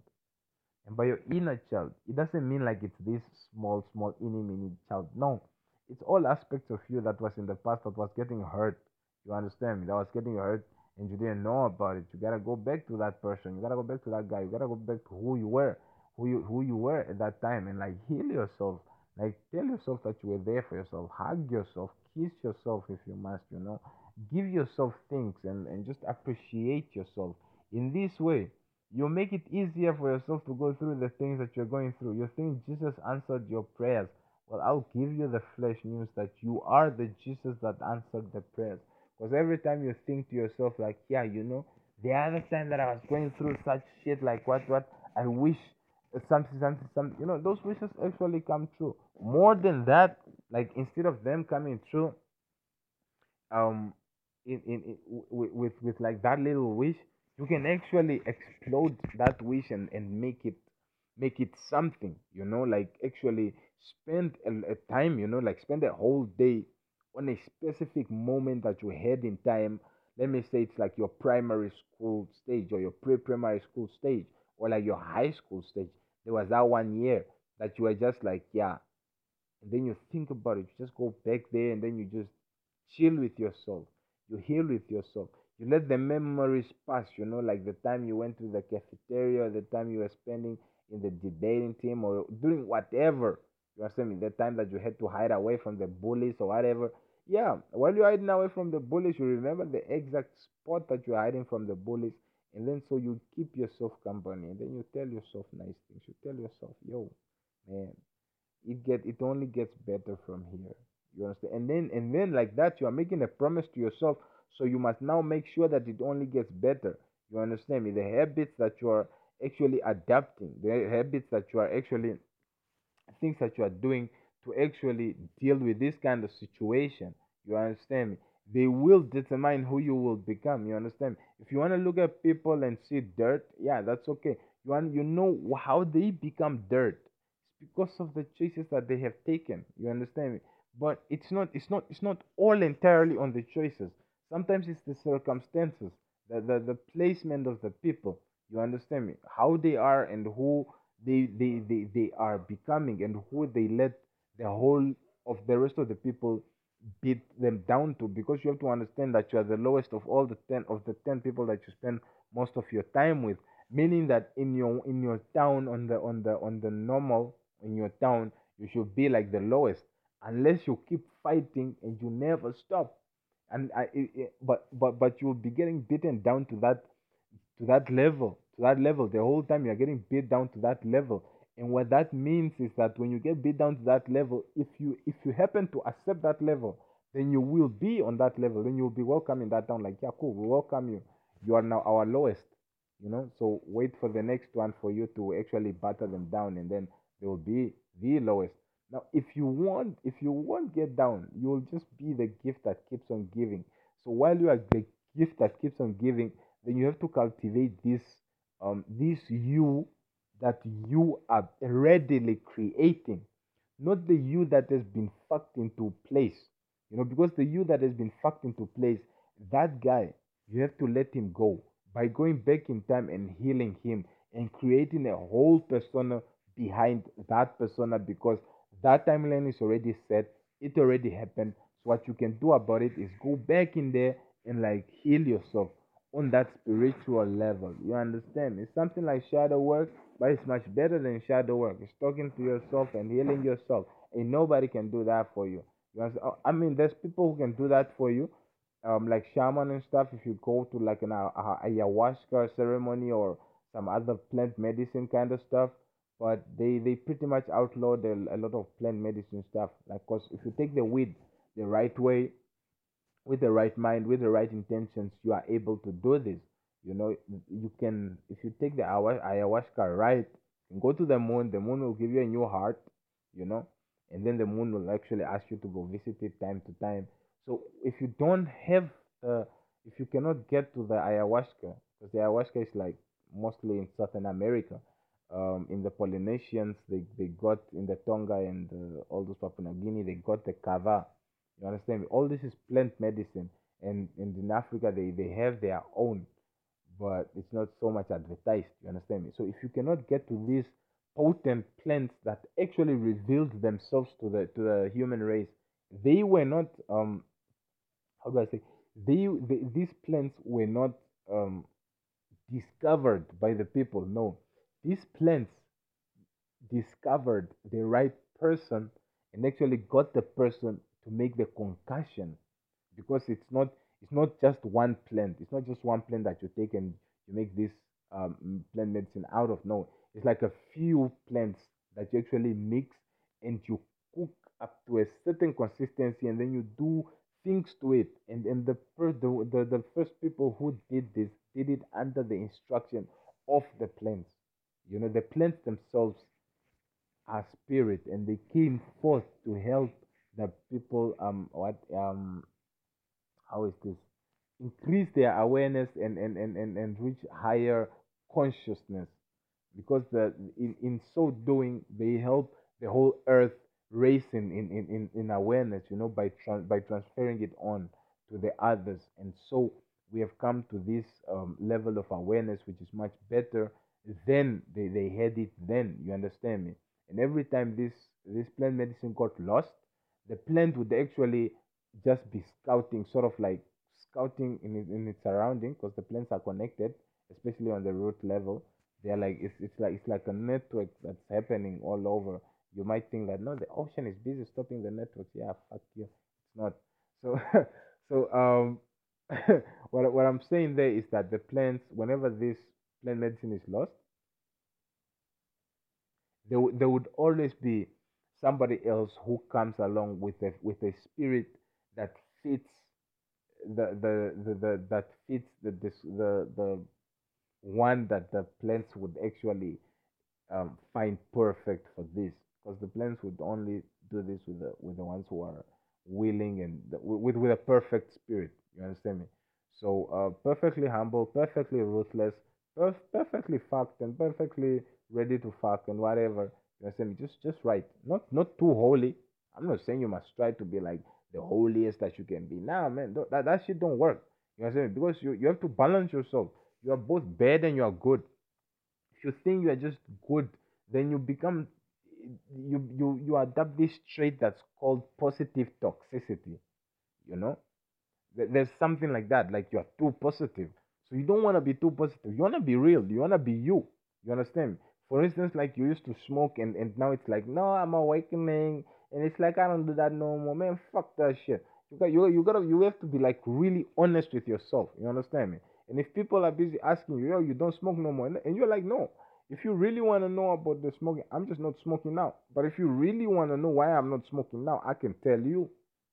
And by your inner child, it doesn't mean like it's this small, small, inny, mini child. No, it's all aspects of you that was in the past that was getting hurt. You understand me? That was getting hurt and you didn't know about it. You gotta go back to that person. You gotta go back to that guy. You gotta go back to who you were, who you who you were at that time, and like heal yourself. Like tell yourself that you were there for yourself. Hug yourself. Kiss yourself if you must. You know, give yourself things and and just appreciate yourself. In this way, you make it easier for yourself to go through the things that you're going through. You think Jesus answered your prayers. Well, I'll give you the flesh news that you are the Jesus that answered the prayers. Because every time you think to yourself, like, yeah, you know, the other time that I was going through such shit, like what, what, I wish something, something, something, you know, those wishes actually come true. More than that, like, instead of them coming true, um, in, in, in with, with, with like that little wish, you can actually explode that wish and, and make it make it something you know like actually spend a, a time you know like spend a whole day on a specific moment that you had in time. Let me say it's like your primary school stage or your pre-primary school stage or like your high school stage. There was that one year that you were just like yeah. And then you think about it you just go back there and then you just chill with yourself. You heal with yourself. You let the memories pass you know like the time you went to the cafeteria the time you were spending in the debating team or doing whatever you understand me the time that you had to hide away from the bullies or whatever. Yeah while you're hiding away from the bullies you remember the exact spot that you're hiding from the bullies and then so you keep yourself company and then you tell yourself nice things. You tell yourself yo man it get it only gets better from here. You understand? And then and then like that you are making a promise to yourself so you must now make sure that it only gets better. You understand me? The habits that you are actually adapting the habits that you are actually things that you are doing to actually deal with this kind of situation. You understand me? They will determine who you will become you understand if you want to look at people and see dirt yeah that's okay. You want you know how they become dirt. It's because of the choices that they have taken you understand me? But it's not it's not it's not all entirely on the choices. Sometimes it's the circumstances the, the the placement of the people you understand me? How they are and who they they they, they are becoming and who they let the whole of the rest of the people beat them down to. Because you have to understand that you are the lowest of all the 10 of the 10 people that you spend most of your time with. Meaning that in your in your town on the on the on the normal in your town you should be like the lowest. Unless you keep fighting and you never stop. And I, it, it- but but but you will be getting beaten down to that to that level to that level. The whole time you're getting beat down to that level. And what that means is that when you get beat down to that level if you if you happen to accept that level then you will be on that level. Then you'll be welcome in that town like yeah cool we welcome you. You are now our lowest you know? So wait for the next one for you to actually batter them down and then they will be the lowest. Now if you want if you won't get down you will just be the gift that keeps on giving. So while you are the gift that keeps on giving then you have to cultivate this um this you that you are readily creating not the you that has been fucked into place. You know because the you that has been fucked into place that guy you have to let him go. By going back in time and healing him and creating a whole persona behind that persona because that timeline is already set it already happened. So what you can do about it is go back in there and like heal yourself on that spiritual level you understand it's something like shadow work but it's much better than shadow work it's talking to yourself and healing yourself and nobody can do that for you You? Oh, I mean, there's people who can do that for you, um, like shaman and stuff. If you go to like an uh, ayahuasca ceremony or some other plant medicine kind of stuff, but they they pretty much outlawed a, a lot of plant medicine stuff. Like, cause if you take the weed the right way, with the right mind, with the right intentions, you are able to do this. You know, you can if you take the ayahuasca right, and go to the moon. The moon will give you a new heart. You know, and then the moon will actually ask you to go visit it time to time. So if you don't have if you cannot get to the ayahuasca, because the ayahuasca is like mostly in Southern America, um, in the Polynesians, they, they got in the Tonga and uh, all those Papua New Guinea, they got the kava. You understand? Me? All this is plant medicine, and, and in Africa they, they have their own, but it's not so much advertised. You understand me? So if you cannot get to these potent plants that actually revealed themselves to the to the human race, they were not um how do I say they, they these plants were not um discovered by the people. No, these plants discovered the right person and actually got the person to make the concussion because it's not it's not just one plant. It's not just one plant that you take and you make this um, plant medicine out of. No it's like a few plants that you actually mix and you cook up to a certain consistency and then you do things to it. And and the first the, the, the first people who did this did it under the instruction of the plants. You know the plants themselves are spirit and they came forth to help the people um what um how is this? Increase their awareness and and and and, and reach higher consciousness. Because the in, in so doing they help the whole earth race in in, in, in awareness you know by trans, by transferring it on to the others. And so we have come to this um, level of awareness which is much better than they, they had it then. You understand me? And every time this this plant medicine got lost the plant would actually just be scouting sort of like scouting in, in its surrounding because the plants are connected especially on the root level. They're like it's, it's like it's like a network that's happening all over. You might think that no the ocean is busy stopping the networks. Yeah fuck you. It's not. So so um what, what i'm saying there is that the plants whenever this plant medicine is lost there, there would always be somebody else who comes along with a with a spirit that fits the the, the, the that fits the, the the the one that the plants would actually um, find perfect for this. Because the plants would only do this with the with the ones who are willing and the, with with a perfect spirit. You understand me? So uh, perfectly humble perfectly ruthless perf- perfectly fucked and perfectly ready to fuck and whatever you understand me just just right not not too holy. I'm not saying you must try to be like the holiest that you can be. Nah man that, that shit don't work. You understand me because you, you have to balance yourself. You are both bad and you are good. If you think you are just good then you become you you you adopt this trait that's called positive toxicity you know? There's something like that like you're too positive. So you don't want to be too positive. You want to be real. You want to be you. You understand for instance like you used to smoke and, and now it's like no i'm awakening. And it's like i don't do that no more man. Fuck that shit. You got you, you gotta you have to be like really honest with yourself. You understand me? And if people are busy asking you yo you don't smoke no more and you're like no. If you really want to know about the smoking i'm just not smoking now. But if you really want to know why i'm not smoking now i can tell you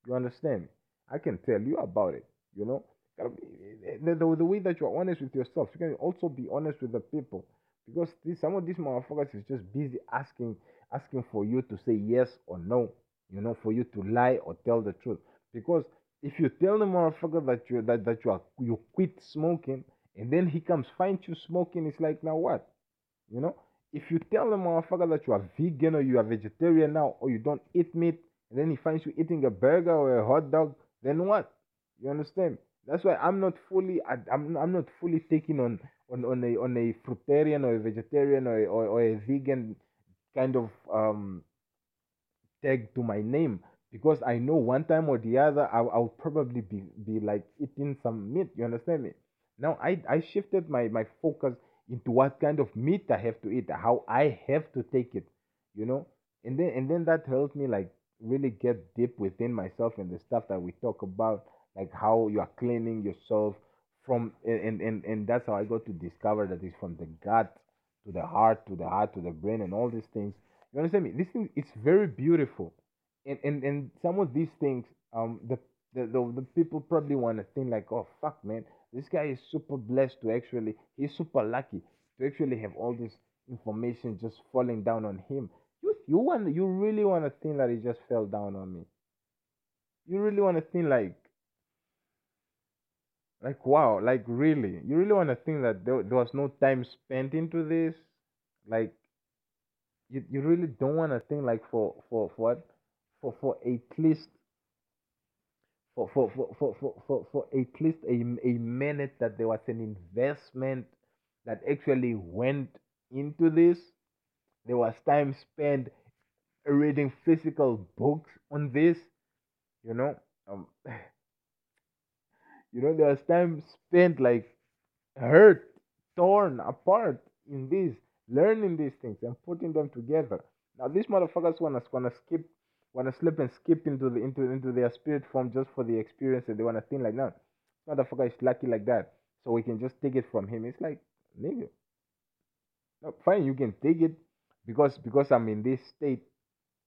you understand me? I can tell you about it you know? Eh, eh, the, the, the way that you're honest with yourself you can also be honest with the people because this, some of these motherfuckers is just busy asking asking for you to say yes or no you know for you to lie or tell the truth. Because if you tell the motherfucker that you that, that you are you quit smoking and then he comes find you smoking it's like now what? You know? If you tell the motherfucker that you are vegan or you are vegetarian now or you don't eat meat and then he finds you eating a burger or a hot dog then what? You understand? That's why i'm not fully i'm, I'm not fully taking on on, on a on a fruitarian or a vegetarian or a, or, or a vegan kind of um tag to my name because I know one time or the other I'll, I'll probably be, be like eating some meat. You understand me? Now I, I shifted my, my focus into what kind of meat I have to eat, how I have to take it, you know, and then and then that helped me like really get deep within myself and the stuff that we talk about, like how you are cleaning yourself from, and and and that's how I got to discover that it's from the gut to the heart to the heart to the brain and all these things. You understand me? This thing it's very beautiful, and and and some of these things, um, the the the, the people probably want to think like, oh fuck, man, this guy is super blessed to actually, he's super lucky to actually have all this information just falling down on him. You you want you really want to think that it just fell down on me. You really want to think like like wow, like really, you really want to think that there, there was no time spent into this, like you, you really don't want to think like for for for what? For for at least for for for for for, for, for at least a, a minute that there was an investment that actually went into this. There was time spent reading physical books on this you know? Um you know there was time spent like hurt torn apart in this learning these things and putting them together. Now these motherfuckers wanna wanna skip wanna slip and skip into the into into their spirit form just for the experience that they wanna think like no motherfucker is lucky like that so we can just take it from him. It's like nigga no, fine you can take it because because i'm in this state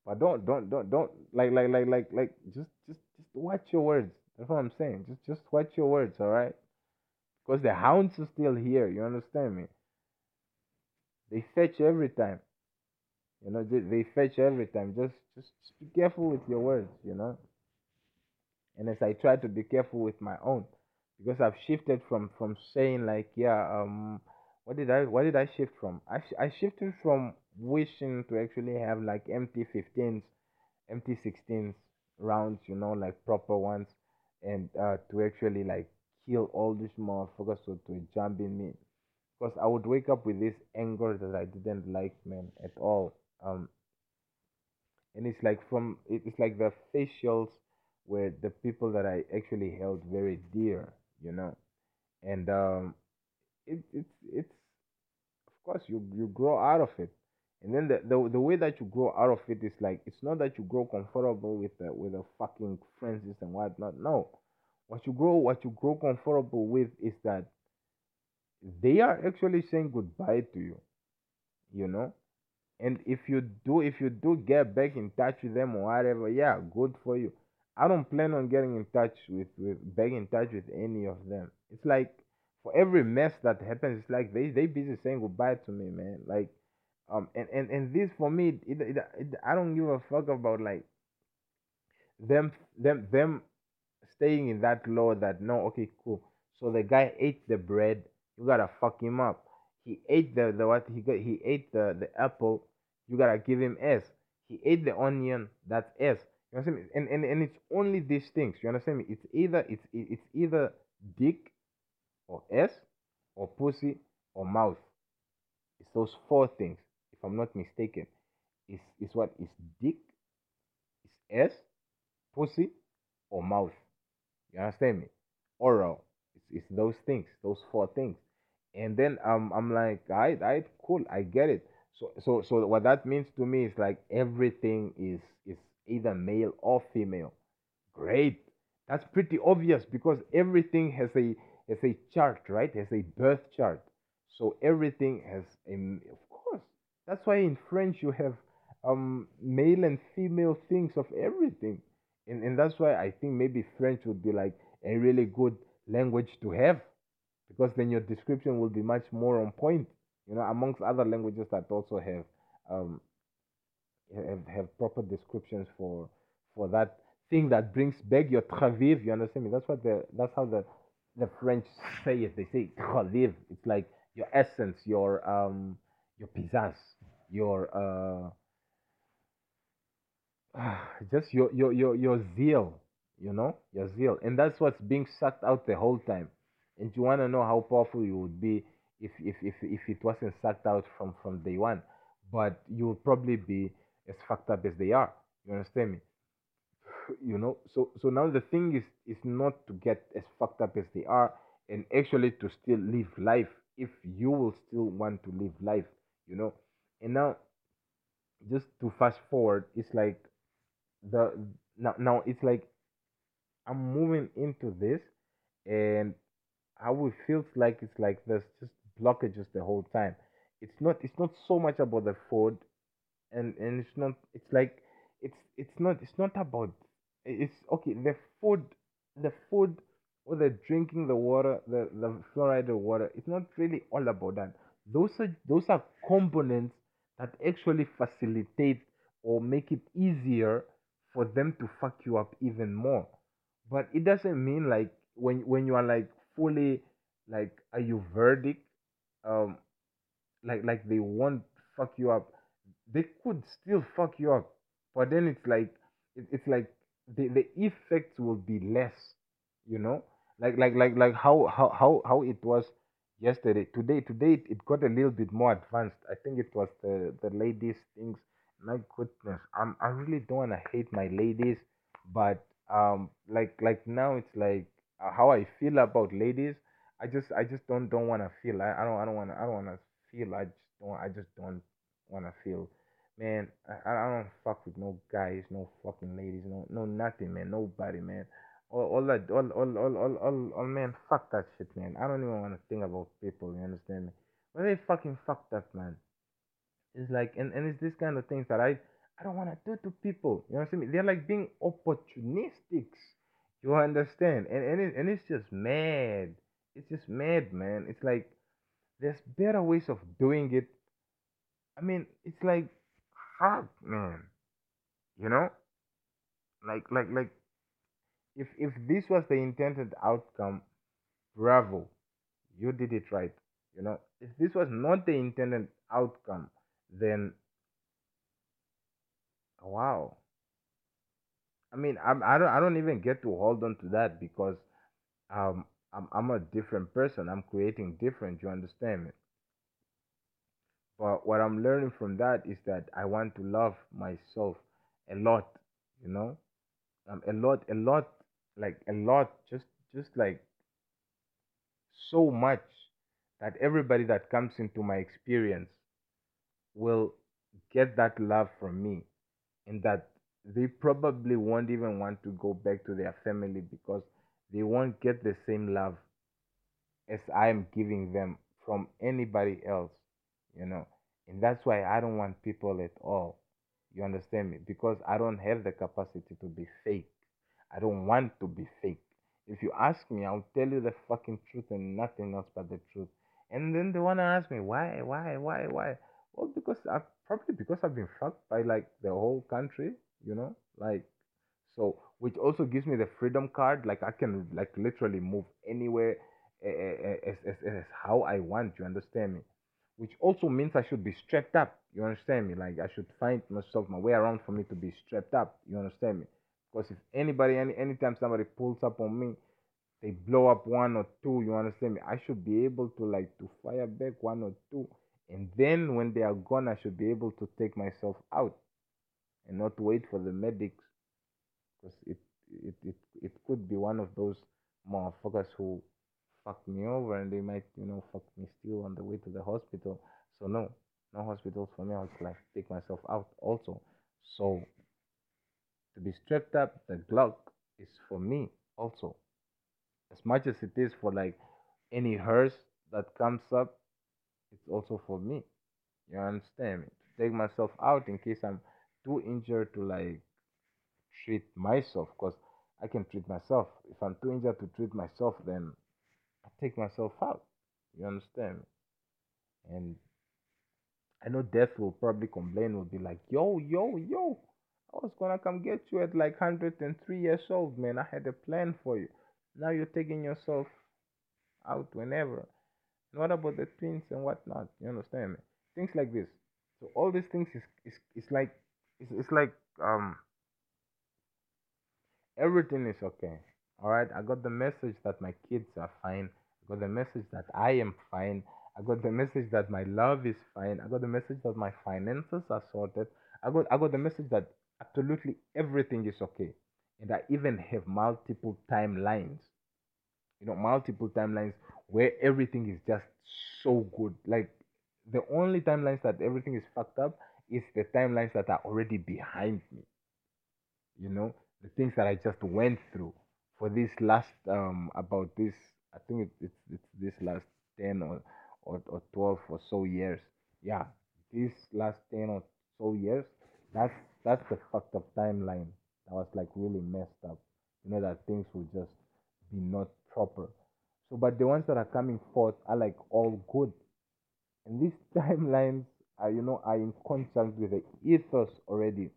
but don't don't don't don't like like like like like just just just watch your words that's what i'm saying. Just just watch your words all right? Because the hounds are still here you understand me? They fetch every time. You know they, they fetch every time. Just just just be careful with your words you know? And as i try to be careful with my own because i've shifted from from saying like yeah um what did i what did i shift from? I, sh- I shifted from wishing to actually have like empty 15s empty 16s rounds you know like proper ones and uh to actually like kill all these motherfuckers so to jump in me. Because i would wake up with this anger that i didn't like man at all. Um and it's like from it's like the facials were the people that I actually held very dear, you know, and um, it, it's it's of course you you grow out of it, and then the, the the way that you grow out of it is like it's not that you grow comfortable with the with the fucking friends and whatnot. No, what you grow what you grow comfortable with is that they are actually saying goodbye to you, you know? And if you do if you do get back in touch with them or whatever yeah good for you. I don't plan on getting in touch with with back in touch with any of them. It's like for every mess that happens it's like they they busy saying goodbye to me man. Like um and and, and this for me it, it, it, i don't give a fuck about like them them them staying in that law that no okay cool. So the guy ate the bread. You gotta fuck him up. He ate the, the what he got he ate the the apple. You gotta give him s. He ate the onion. That's s. You understand me? And, and and it's only these things. You understand me? It's either it's it's either dick or s or pussy or mouth. It's those four things if i'm not mistaken is is what is dick is s pussy or mouth you understand me? Oral. It's, it's those things, those four things. And then um, I'm like, I, I, cool, I get it. So, so, so what that means to me is like everything is is either male or female. Great. That's pretty obvious because everything has a has a chart, right? Has a birth chart. So everything has a. That's why in French you have um male and female things of everything and and that's why I think maybe French would be like a really good language to have because then your description will be much more on point. You know, amongst other languages that also have um have, have proper descriptions for for that thing that brings back your travail. You understand me? That's what the that's how the the French say it. They say travail. It's like your essence, your um your pizzazz, your uh just your your your your zeal you know your zeal. And that's what's being sucked out the whole time. And you want to know how powerful you would be if if if if it wasn't sucked out from from day one. But you would probably be as fucked up as they are. You understand me? You know? So so now the thing is is not to get as fucked up as they are and actually to still live life if you will still want to live life you know and now just to fast forward it's like the now now it's like I'm moving into this and how it feels like it's like there's just blockages the whole time. It's not it's not so much about the food and and it's not it's like it's it's not it's not about it's okay the food the food or the drinking the water the the fluoride water it's not really all about that those are those are components that actually facilitate or make it easier for them to fuck you up even more. But it doesn't mean like when when you are like fully like are you verdict um like like they won't fuck you up. They could still fuck you up but then it's like it, it's like the the effects will be less you know? Like like like like how how how, how it was yesterday today today it, got a little bit more advanced i think it was the the ladies things my goodness i'm i really don't want to hate my ladies but um like like now it's like uh, how i feel about ladies i just i just don't don't want to feel i, I don't i don't want to i don't want to feel i just don't i just don't want to feel Man, I, I don't fuck with no guys, no fucking ladies, no no nothing, man. Nobody, man. All, all that, all, all, all, all, all, all, man. Fuck that shit, man. I don't even want to think about people. You understand me? But they fucking fucked up, man. It's like, and, and it's this kind of things that I, I don't want to do to people. You understand me? They're like being opportunistics. You understand? And and it, and it's just mad. It's just mad, man. It's like there's better ways of doing it. I mean, it's like fuck, man. You know, like like like if if this was the intended outcome, bravo, you did it right. You know, if this was not the intended outcome, then wow. I mean, I'm, I don't I don't even get to hold on to that because um I'm I'm a different person. I'm creating different. You understand me? But what I'm learning from that is that I want to love myself a lot, you know, um, a lot, a lot, like a lot, just just like so much that everybody that comes into my experience will get that love from me, and that they probably won't even want to go back to their family because they won't get the same love as I'm giving them from anybody else, you know. And that's why I don't want people at all. You understand me? Because I don't have the capacity to be fake. I don't want to be fake. If you ask me, I'll tell you the fucking truth and nothing else but the truth. And then they wanna ask me why, why, why, why? Well, because I probably because I've been fucked by like the whole country, you know, like so, which also gives me the freedom card. Like I can like literally move anywhere as, as, as how I want. You understand me? Which also means I should be strapped up. You understand me? Like I should find myself my way around for me to be strapped up. You understand me? Because if anybody, any anytime somebody pulls up on me, they blow up one or two. You understand me? I should be able to like to fire back one or two, and then when they are gone, I should be able to take myself out and not wait for the medics because it, it it it could be one of those motherfuckers who fuck me over and they might you know fuck me still on the way to the hospital so no no hospitals for me i would like take myself out also so to be strapped up the glock is for me also as much as it is for like any hearse that comes up it's also for me you understand me to take myself out in case i'm too injured to like treat myself because I can treat myself. If I'm too injured to treat myself, then I take myself out. You understand? And I know death will probably complain, will be like, yo, yo, yo, I was gonna come get you at like 103 years old, man. I had a plan for you. Now you're taking yourself out whenever. And what about the twins and whatnot? You understand me? Things like this. So all these things is is, is like it's, it's like um everything is okay. All right. I got the message that my kids are fine. I got the message that I am fine. I got the message that my love is fine. I got the message that my finances are sorted. I got I got the message that absolutely everything is okay. And I even have multiple timelines. You know, multiple timelines where everything is just so good. Like the only timelines that everything is fucked up is the timelines that are already behind me. you know, the things that I just went through for this last um about this I think it, it's it's this last ten or, or or twelve or so years. Yeah, this last ten or so years. That's that's the fucked up timeline. That was like really messed up. You know that things will just be not proper. So, but the ones that are coming forth are like all good. And these timelines are, you know, are in contact with the ethos already.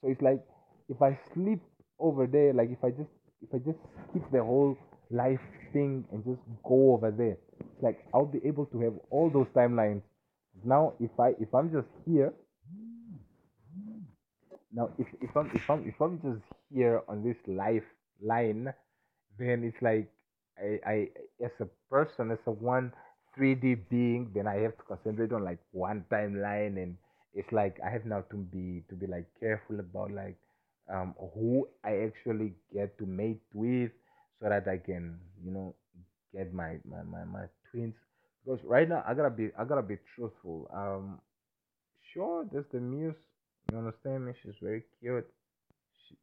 So it's like if I sleep over there, like if I just if I just skip the whole life thing and just go over there, like I'll be able to have all those timelines. Now if I if I'm just here, now if, if I'm if I'm if I'm just here on this life line, then it's like I, I as a person, as a one 3D being, then I have to concentrate on like one timeline and it's like I have now to be to be like careful about like um who I actually get to mate with so that I can, you know, get my my, my, my twins. Because right now I gotta be I gotta be truthful. Um sure there's the muse, you understand me? She's very cute. She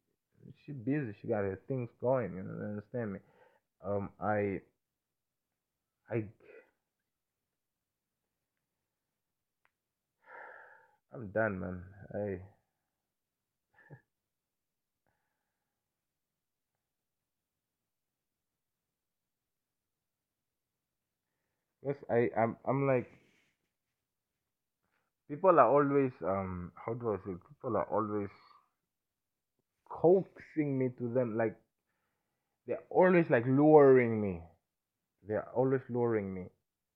she busy, she got her things going, you understand me? Um I I I'm done, man. I yes, I I'm I'm like people are always um how do I say? People are always coaxing me to them. Like they're always like luring me. They're always luring me.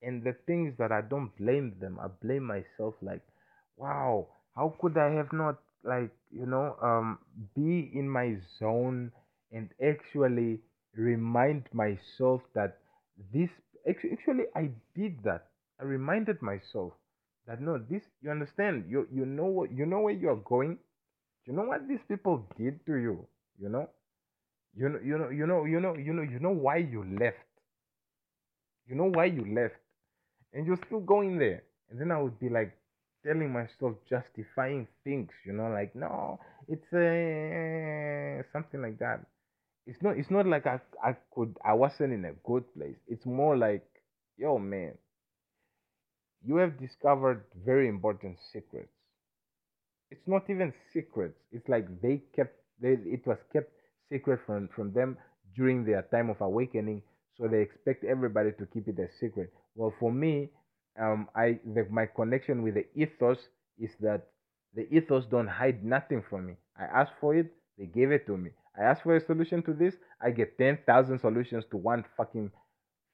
And the things that I don't blame them, I blame myself. Like, wow, how could I have not like you know um be in my zone and actually remind myself that this actually I did that. I reminded myself that no, this you understand. You you know what you know where you are going. You know what these people did to you. You know you know you know you know you know you know you know why you left. You know why you left and you're still going there. And then I would be like telling myself, justifying things, you know, like no, it's uh, something like that. It's not. It's not like I I could I wasn't in a good place. It's more like, yo man, you have discovered very important secrets. It's not even secrets. It's like they kept they it was kept secret from from them during their time of awakening, so they expect everybody to keep it a secret. Well, for me, um, I the, my connection with the ethos is that the ethos don't hide nothing from me. I asked for it, they gave it to me. I asked for a solution to this, I get ten thousand solutions to one fucking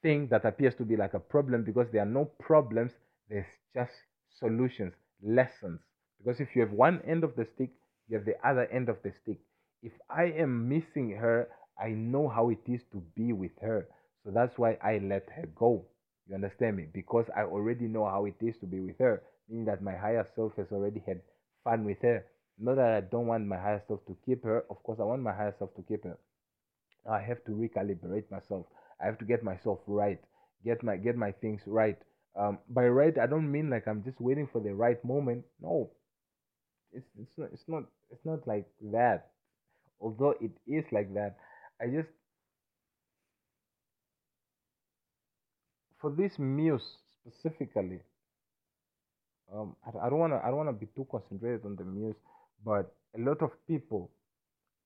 thing that appears to be like a problem because there are no problems, there's just solutions, lessons. Because if you have one end of the stick, you have the other end of the stick. If I am missing her, I know how it is to be with her. So that's why I let her go. You understand me? Because I already know how it is to be with her, meaning that my higher self has already had fun with her. Not that I don't want my higher self to keep her. Of course, I want my higher self to keep her. I have to recalibrate myself. I have to get myself right, get my get my things right. Um, by right, I don't mean like I'm just waiting for the right moment. No, it's it's not it's not it's not like that. Although it is like that, I just for this muse specifically, um, I, I don't wanna I don't wanna be too concentrated on the muse, but a lot of people,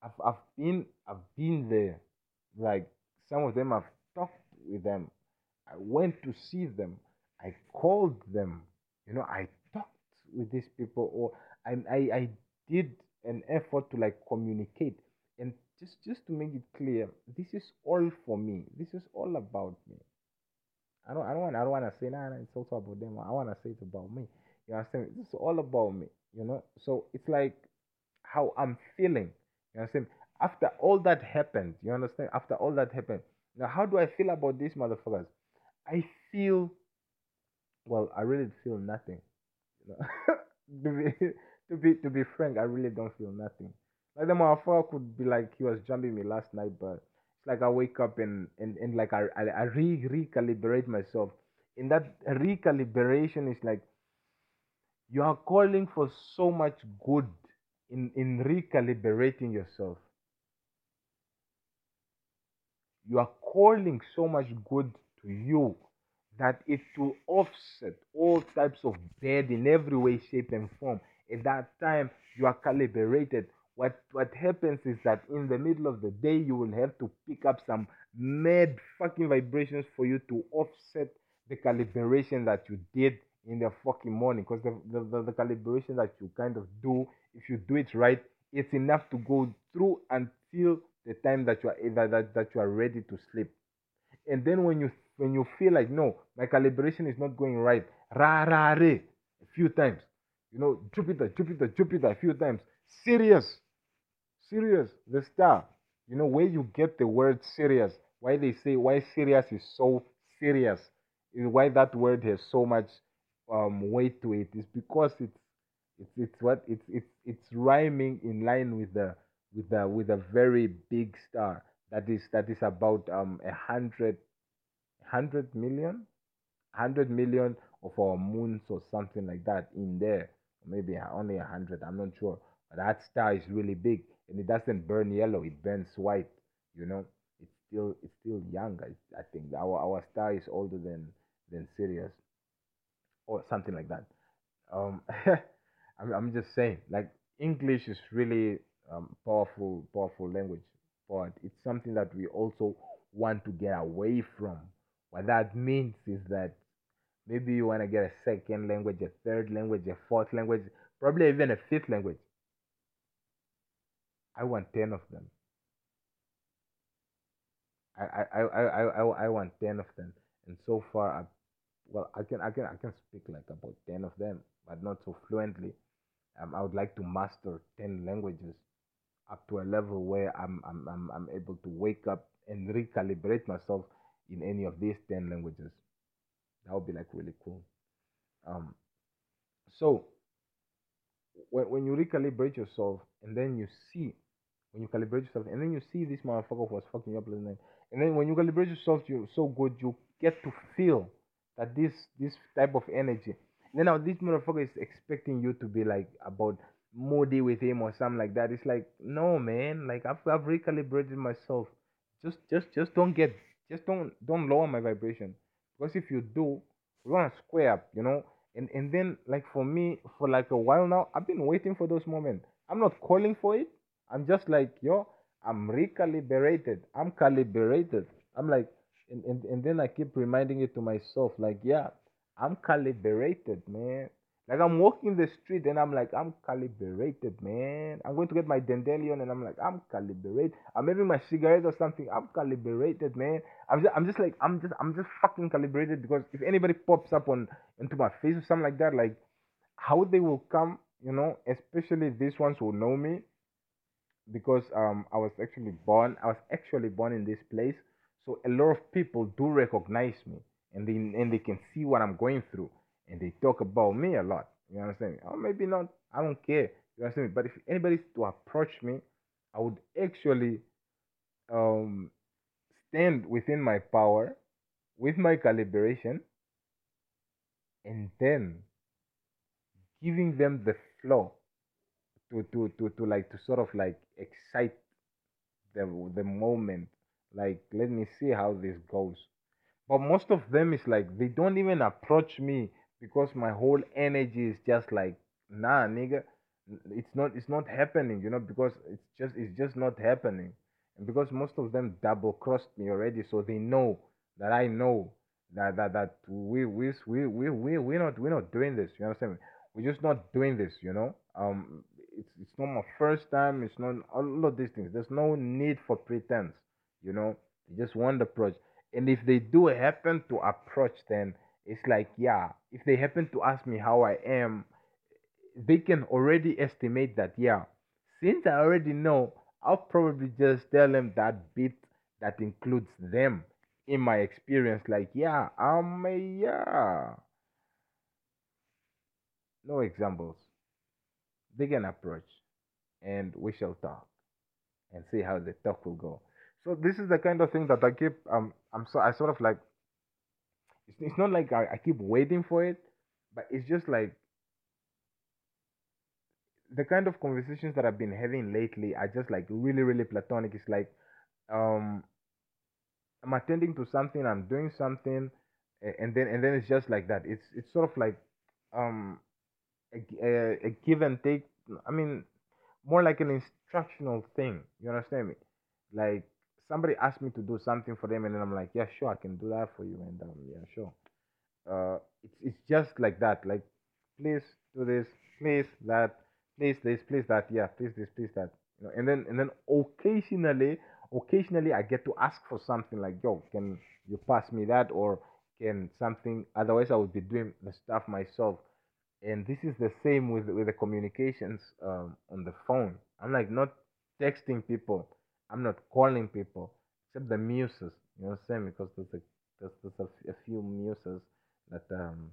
I've I've been I've been there, like some of them I've talked with them, I went to see them. I called them. You know, I talked with these people, or I, I, I did an effort to like communicate. And just, just to make it clear, this is all for me. This is all about me. I don't, I don't want, I don't want to say, nah, nah, it's also about them. I want to say it's about me. You understand? This is all about me. You know, so it's like how I'm feeling. You understand? After all that happened, you understand? After all that happened, now how do I feel about these motherfuckers? I feel well. I really feel nothing. You know, to be to be to be frank, I really don't feel nothing. Like the motherfucker could be like he was jumping me last night, but it's like I wake up and and, and like I I, I re recalibrate myself. And that recalibration is like you are calling for so much good in in recalibrating yourself you are calling so much good to you that it will offset all types of bad in every way, shape, and form. At that time, you are calibrated. What what happens is that in the middle of the day, you will have to pick up some mad fucking vibrations for you to offset the calibration that you did in the fucking morning. Because the, the, the, the calibration that you kind of do, if you do it right, it's enough to go through until the time that you are that, that, that you are ready to sleep. And then when you when you feel like no, my calibration is not going right, ra ra re, a few times, you know, Jupiter, Jupiter, Jupiter, a few times, Sirius, Sirius, the star, you know, where you get the word serious, why they say why Sirius is so serious, is why that word has so much um, weight to it, is because it's it's it's what it's it's it's rhyming in line with the with a with a very big star that is that is about um a hundred hundred million hundred million of our moons or something like that in there. Maybe only a hundred i'm not sure. But that star is really big and it doesn't burn yellow it burns white you know? It's still it's still young i, I think. Our our star is older than than sirius or something like that. Um I'm, I'm just saying like english is really um, powerful, powerful language, but it's something that we also want to get away from. What that means is that maybe you want to get a second language, a third language, a fourth language, probably even a fifth language. I want 10 of them. I, I, I, I, I, I want 10 of them. And so far, I, well, I can, I can, I can speak like about 10 of them, but not so fluently. Um, I would like to master 10 languages up to a level where I'm, I'm, I'm, I'm able to wake up and recalibrate myself in any of these 10 languages. That would be like really cool. Um, so, when, when you recalibrate yourself and then you see, when you calibrate yourself and then you see this motherfucker who was fucking you up last night, and then when you calibrate yourself, you're so good, you get to feel that this this type of energy. And then now this motherfucker is expecting you to be like about moody with him or something like that. It's like, no, man. Like I've I've recalibrated myself. Just just just don't get just don't don't lower my vibration because if you do, we want to square up, you know. And and then like for me for like a while now, I've been waiting for those moments. I'm not calling for it. I'm just like yo. I'm recalibrated. I'm calibrated. I'm like, and, and, and then I keep reminding it to myself, like, yeah, I'm calibrated, man. Like I'm walking the street and I'm like, I'm calibrated, man. I'm going to get my Dandelion and I'm like, I'm calibrated. I'm having my cigarette or something. I'm calibrated, man. I'm just, I'm just like, I'm just, I'm just fucking calibrated because if anybody pops up on into my face or something like that, like how they will come, you know, especially these ones who know me because um I was actually born, I was actually born in this place, so a lot of people do recognize me and they and they can see what I'm going through and they talk about me a lot. You understand me? Or maybe not. I don't care. You understand me? But if anybody's to approach me, I would actually um, stand within my power, with my calibration, and then giving them the flow to to to, to like to sort of like excite the the moment. Like let me see how this goes. But most of them is like they don't even approach me because my whole energy is just like nah nigga it's not it's not happening you know because it's just it's just not happening. And because most of them double crossed me already so they know that i know that that that we we we we we we're not we're not doing this you understand me? We're just not doing this you know? Um it's it's not my first time it's not all of these things. There's no need for pretense you know? They just want to approach. And if they do happen to approach then it's like yeah if they happen to ask me how i am they can already estimate that yeah. Since i already know i'll probably just tell them that bit that includes them in my experience. Like yeah i'm a yeah. No examples. They can approach and we shall talk and see how the talk will go. So this is the kind of thing that i keep um i'm so i sort of like it's, it's not like I, I keep waiting for it, but it's just like the kind of conversations that I've been having lately are just like really, really platonic. It's like um I'm attending to something, I'm doing something, and then and then it's just like that. It's it's sort of like um a, a, a give and take. I mean, more like an instructional thing. You understand me? Like somebody asked me to do something for them, and then I'm like, yeah, sure, I can do that for you, and um, yeah, sure. Uh, it's it's just like that. Like, please do this, please that, please this, please that, yeah, please this, please that. You know, and then and then occasionally, occasionally I get to ask for something like, yo, can you pass me that, or can something? Otherwise, I would be doing the stuff myself and this is the same with with the communications um, on the phone. I'm like not texting people. I'm not calling people except the muses. You know what I'm saying? Because there's a there's, there's a, few muses that um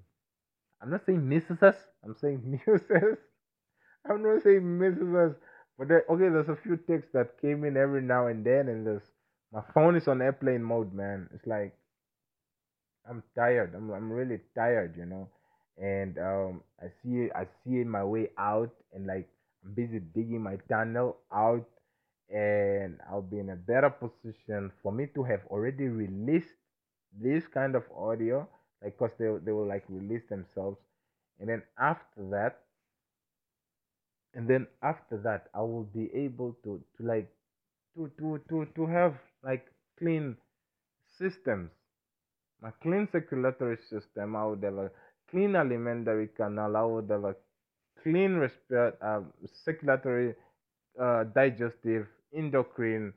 I'm not saying misses us. I'm saying muses. I'm not saying misses us. But there, okay, there's a few texts that came in every now and then, and there's my phone is on airplane mode, man. It's like I'm tired. I'm I'm really tired, you know. And um I see I see my way out and like I'm busy digging my tunnel out and I'll be in a better position for me to have already released this kind of audio. Like cause they they will like release themselves. And then after that and then after that I will be able to to like to to to to have like clean systems. My clean circulatory system, I would have a clean alimentary canal, I would have a clean respir- uh, circulatory, uh, digestive, endocrine,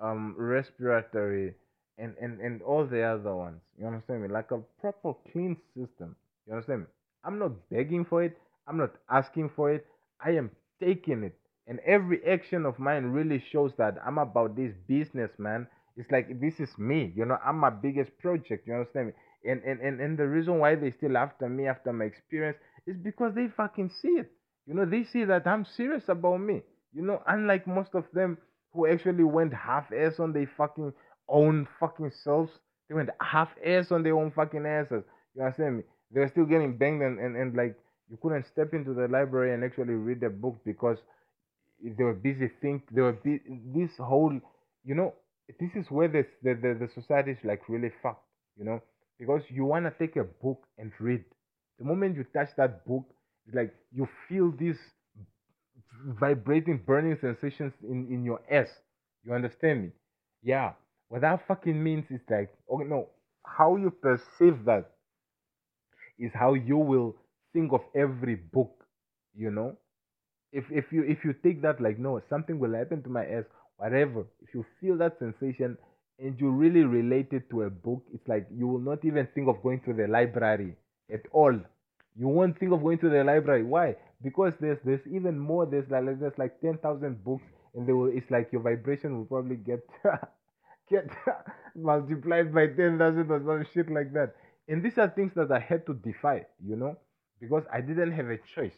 um, respiratory, and, and, and all the other ones. You understand me? Like a proper clean system. You understand me? I'm not begging for it. I'm not asking for it. I am taking it. And every action of mine really shows that I'm about this business, man. It's like this is me, you know, I'm my biggest project, you understand me? And and, and, and the reason why they still after me after my experience is because they fucking see it. You know, they see that I'm serious about me. You know, unlike most of them who actually went half ass on their fucking own fucking selves. They went half ass on their own fucking asses. You understand me? They were still getting banged and, and, and like you couldn't step into the library and actually read a book because they were busy think they were bu- this whole you know this is where this, the, the the society is like really fucked you know because you want to take a book and read the moment you touch that book it's like you feel this vibrating burning sensations in in your ass you understand me? Yeah. What that fucking means is like oh no how you perceive that is how you will think of every book you know? If if you if you take that like no something will happen to my ass whatever if you feel that sensation and you really relate it to a book it's like you will not even think of going to the library at all. You won't think of going to the library. Why because there's there's even more there's like there's like 10,000 books and they will it's like your vibration will probably get get multiplied by 10,000 or some shit like that and these are things that I had to defy you know because I didn't have a choice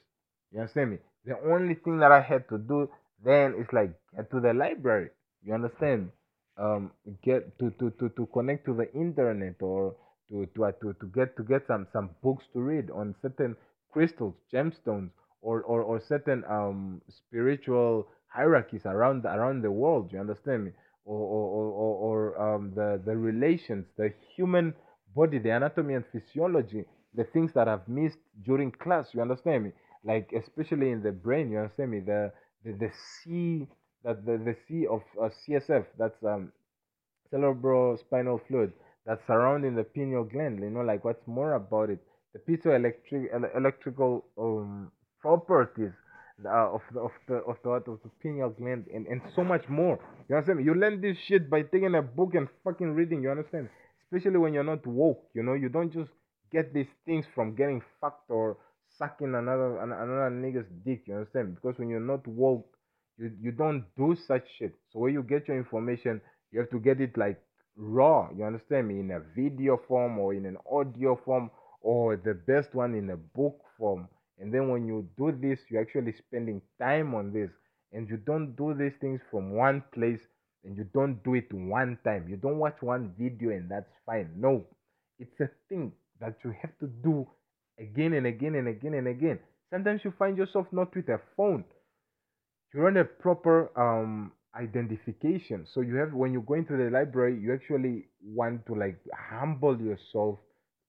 you understand me? The only thing that I had to do then is like get to the library. You understand? Um, get to, to, to, to connect to the internet or to to, uh, to to get to get some some books to read on certain crystals, gemstones, or or, or certain um spiritual hierarchies around around the world. You understand me? Or or, or, or, um the the relations, the human body, the anatomy and physiology, the things that I've missed during class. You understand me? like especially in the brain you understand me the the, the c that the, the c of uh, csf that's um cerebrospinal fluid that's surrounding the pineal gland you know like what's more about it the piezoelectric ele- electrical um properties uh, of the of the of the, of the pineal gland and, and so much more you understand me you learn this shit by taking a book and fucking reading you understand especially when you're not woke you know you don't just get these things from getting fucked or sucking another an- another nigga's dick. You understand? Because when you're not woke, you you don't do such shit. So where you get your information, you have to get it like raw. You understand me? In a video form or in an audio form or the best one in a book form. And then when you do this, you're actually spending time on this. And you don't do these things from one place and you don't do it one time. You don't watch one video and that's fine. No, it's a thing that you have to do again and again and again and again. Sometimes you find yourself not with a phone, you don't have proper um identification so you have when you go into the library you actually want to like humble yourself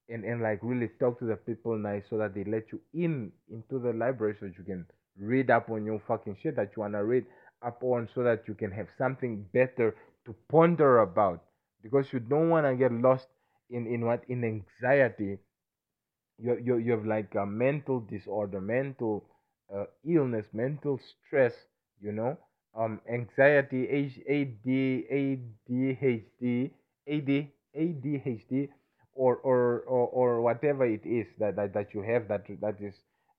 and and like really talk to the people nice so that they let you in into the library so that you can read up on your fucking shit that you want to read up on so that you can have something better to ponder about because you don't want to get lost in in what in anxiety you you you have like a mental disorder, mental uh, illness, mental stress. You know, um, anxiety, H A D A Or or or or whatever it is that that, that you have that that is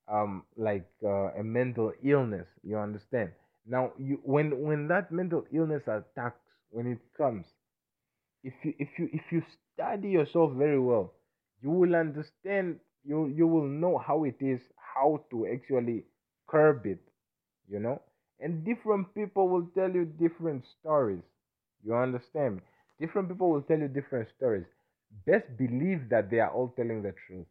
um like uh, a mental illness. You understand? Now, you when when that mental illness attacks, when it comes, if you if you if you study yourself very well you will understand you you will know how it is how to actually curb it you know and different people will tell you different stories you understand different people will tell you different stories best believe that they are all telling the truth.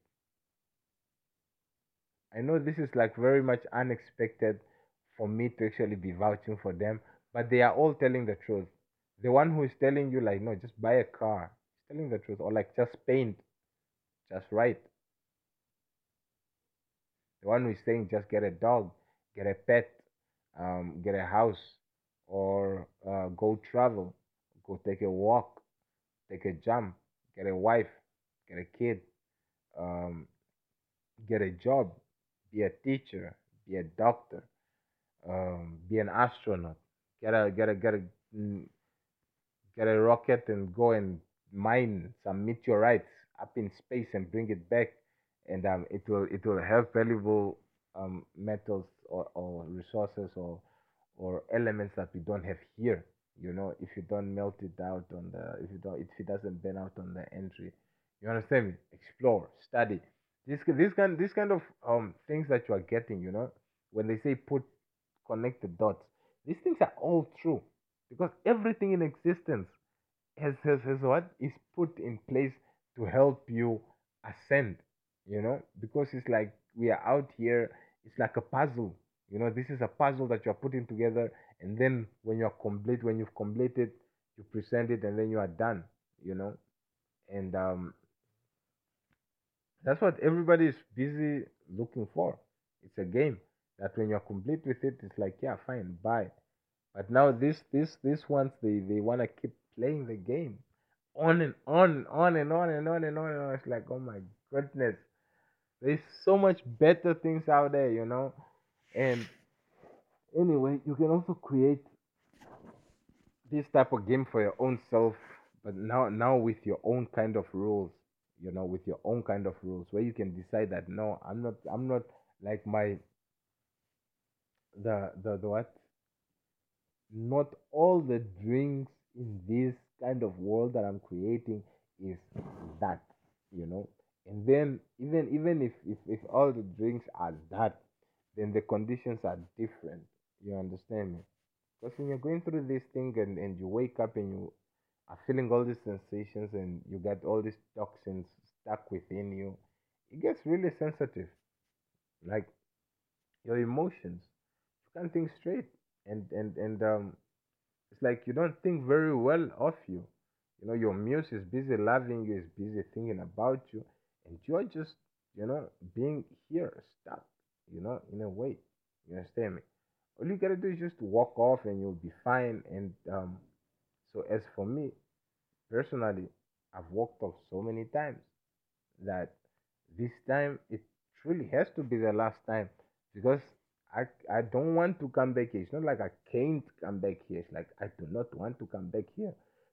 I know this is like very much unexpected for me to actually be vouching for them but they are all telling the truth. The one who is telling you like no just buy a car is telling the truth or like just paint. Just right the one who is saying just get a dog get a pet um, get a house or uh, go travel go take a walk take a jump get a wife get a kid um, get a job be a teacher be a doctor um, be an astronaut get a get a get a mm, get a rocket and go and mine some meteorites up in space and bring it back. And um, it will it will have valuable um, metals or, or resources or or elements that we don't have here you know if you don't melt it out on the if you don't if it doesn't burn out on the entry you understand me? Explore study. This this kind this kind of um things that you are getting you know when they say put connect the dots these things are all true because everything in existence has, has, has what? Is put in place to help you ascend you know because it's like we are out here it's like a puzzle you know this is a puzzle that you are putting together and then when you are complete when you've completed you present it and then you are done you know? And um that's what everybody is busy looking for. It's a game that when you're complete with it it's like yeah fine bye. But now this this this ones they they want to keep playing the game on and on on and on and on and on and on. It's like oh my goodness. There's so much better things out there you know? And anyway you can also create this type of game for your own self but now now with your own kind of rules you know with your own kind of rules where you can decide that no i'm not i'm not like my the the, the what? Not all the drinks in this kind of world that i'm creating is that you know? And then even even if if, if all the drinks are that then the conditions are different you understand me because when you're going through this thing and, and you wake up and you are feeling all these sensations and you get all these toxins stuck within you, it gets really sensitive. Like your emotions, you can't think straight, and and and um, it's like you don't think very well of you. You know, your muse is busy loving you, is busy thinking about you, and you're just you know being here stuck. You know, in a way. You understand me? All you gotta do is just walk off, and you'll be fine. And um, so as for me, personally, I've walked off so many times that this time it truly has to be the last time because I I don't want to come back here. It's not like I can't come back here. It's like I do not want to come back here.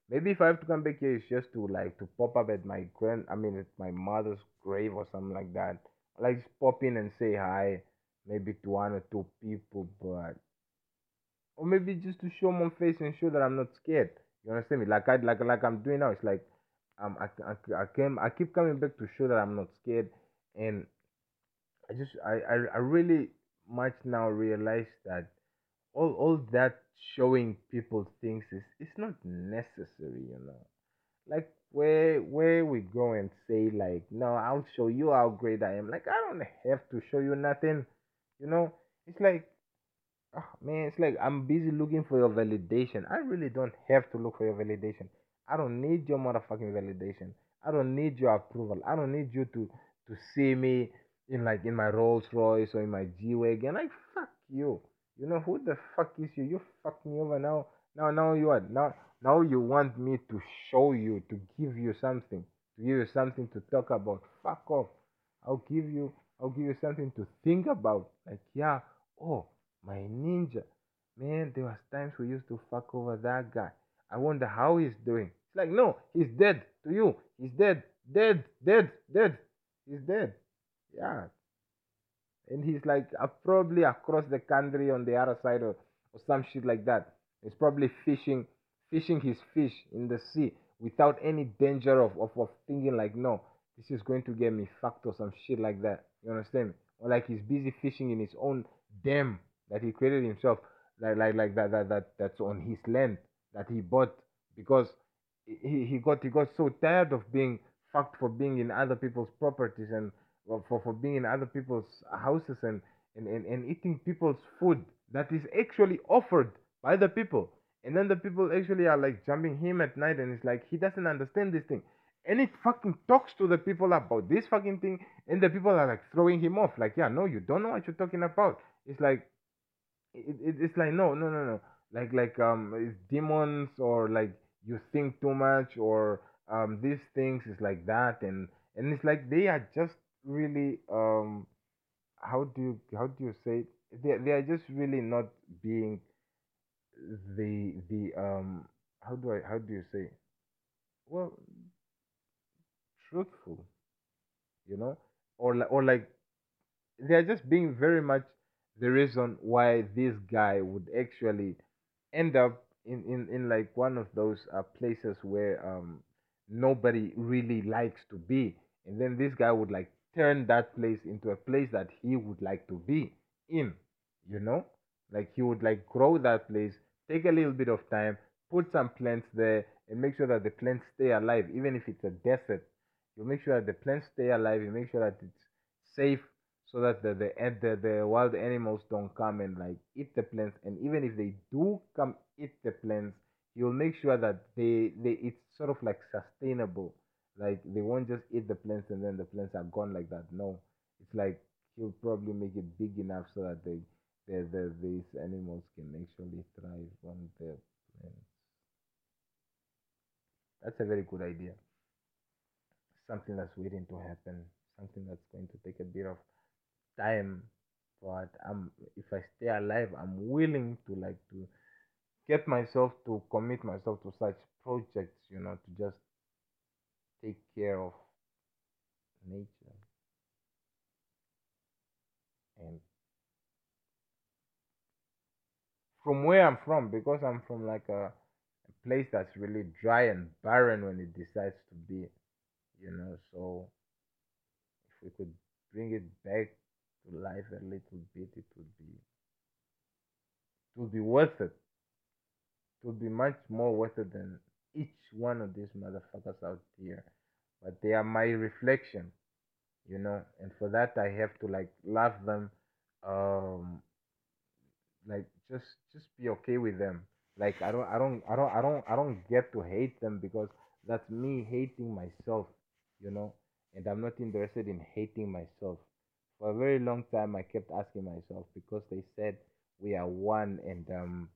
Maybe if I have to come back here, it's just to like to pop up at my grand, I mean, at my mother's grave or something like that. Like just pop in and say hi, maybe to one or two people, but or maybe just to show my face and show that I'm not scared. You understand me? Like I like like I'm doing now. It's like um I I, I came I keep coming back to show that I'm not scared, and I just I I, I really much now realize that all all that showing people things is it's not necessary. You know, like where where we go and say like no I'll show you how great I am. Like I don't have to show you nothing. You know, it's like ah, man, it's like I'm busy looking for your validation. I really don't have to look for your validation. I don't need your motherfucking validation. I don't need your approval. I don't need you to to see me in like in my Rolls Royce or in my G wagon. Like fuck you. You know who the fuck is you? You fucked me over now. Now now you are now now you want me to show you to give you something to give you something to talk about. Fuck off. I'll give you I'll give you something to think about. Like yeah, oh my ninja. Man, there was times we used to fuck over that guy. I wonder how he's doing. It's like no, he's dead to you. He's dead, dead, dead, dead. He's dead. Yeah. And he's like uh, probably across the country on the other side or, or some shit like that. He's probably fishing fishing his fish in the sea without any danger of, of, of thinking like no, this is going to get me fucked or some shit like that. You understand? Or like he's busy fishing in his own dam that he created himself, like like like that that, that that's on his land that he bought because he, he got he got so tired of being fucked for being in other people's properties and for, for being in other people's houses and, and, and, and eating people's food that is actually offered by the people. And then the people actually are like jumping him at night and it's like he doesn't understand this thing. And it fucking talks to the people about this fucking thing and the people are like throwing him off. Like, yeah, no, you don't know what you're talking about. It's like it, it, it's like no no no no like like um it's demons or like you think too much or um these things is like that and and it's like they are just really um how do you how do you say it? they they are just really not being the the um how do I how do you say well truthful you know? Or or like they are just being very much the reason why this guy would actually end up in in, in like one of those uh, places where um nobody really likes to be. And then this guy would like turn that place into a place that he would like to be in you know? Like he would like grow that place take a little bit of time put some plants there and make sure that the plants stay alive even if it's a desert you make sure that the plants stay alive. You make sure that it's safe so that the the, the the wild animals don't come and like eat the plants. And even if they do come eat the plants you'll make sure that they they it's sort of like sustainable. Like they won't just eat the plants and then the plants are gone like that. No. It's like he'll probably make it big enough so that they the, the these animals can actually thrive on the plants. That's a very good idea something that's waiting to happen something that's going to take a bit of time but i'm if i stay alive i'm willing to like to get myself to commit myself to such projects you know to just take care of nature. And from where i'm from because i'm from like a, a place that's really dry and barren when it decides to be you know so if we could bring it back to life a little bit it would be it would be worth it it would be much more worth it than each one of these motherfuckers out here. But they are my reflection, you know, and for that I have to like love them, um, like just just be okay with them. Like I don't I don't I don't I don't I don't get to hate them because that's me hating myself, you know, and I'm not interested in hating myself. For a very long time I kept asking myself because they said we are one and um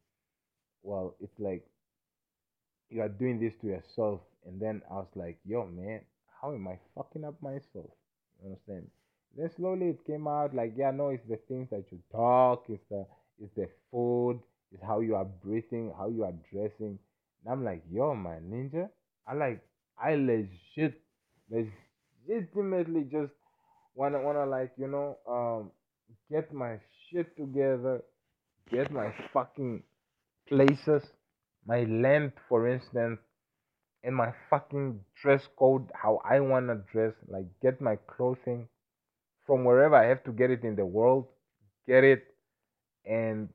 well it's like you are doing this to yourself. And then i was like yo man how am i fucking up myself? You understand? Then slowly it came out like yeah no it's the things that you talk it's the it's the food it's how you are breathing how you are dressing. And i'm like yo man ninja i like i legit legitimately just wanna wanna like you know um get my shit together get my fucking places, my length, for instance, and my fucking dress code, how I want to dress, like get my clothing from wherever I have to get it in the world, get it and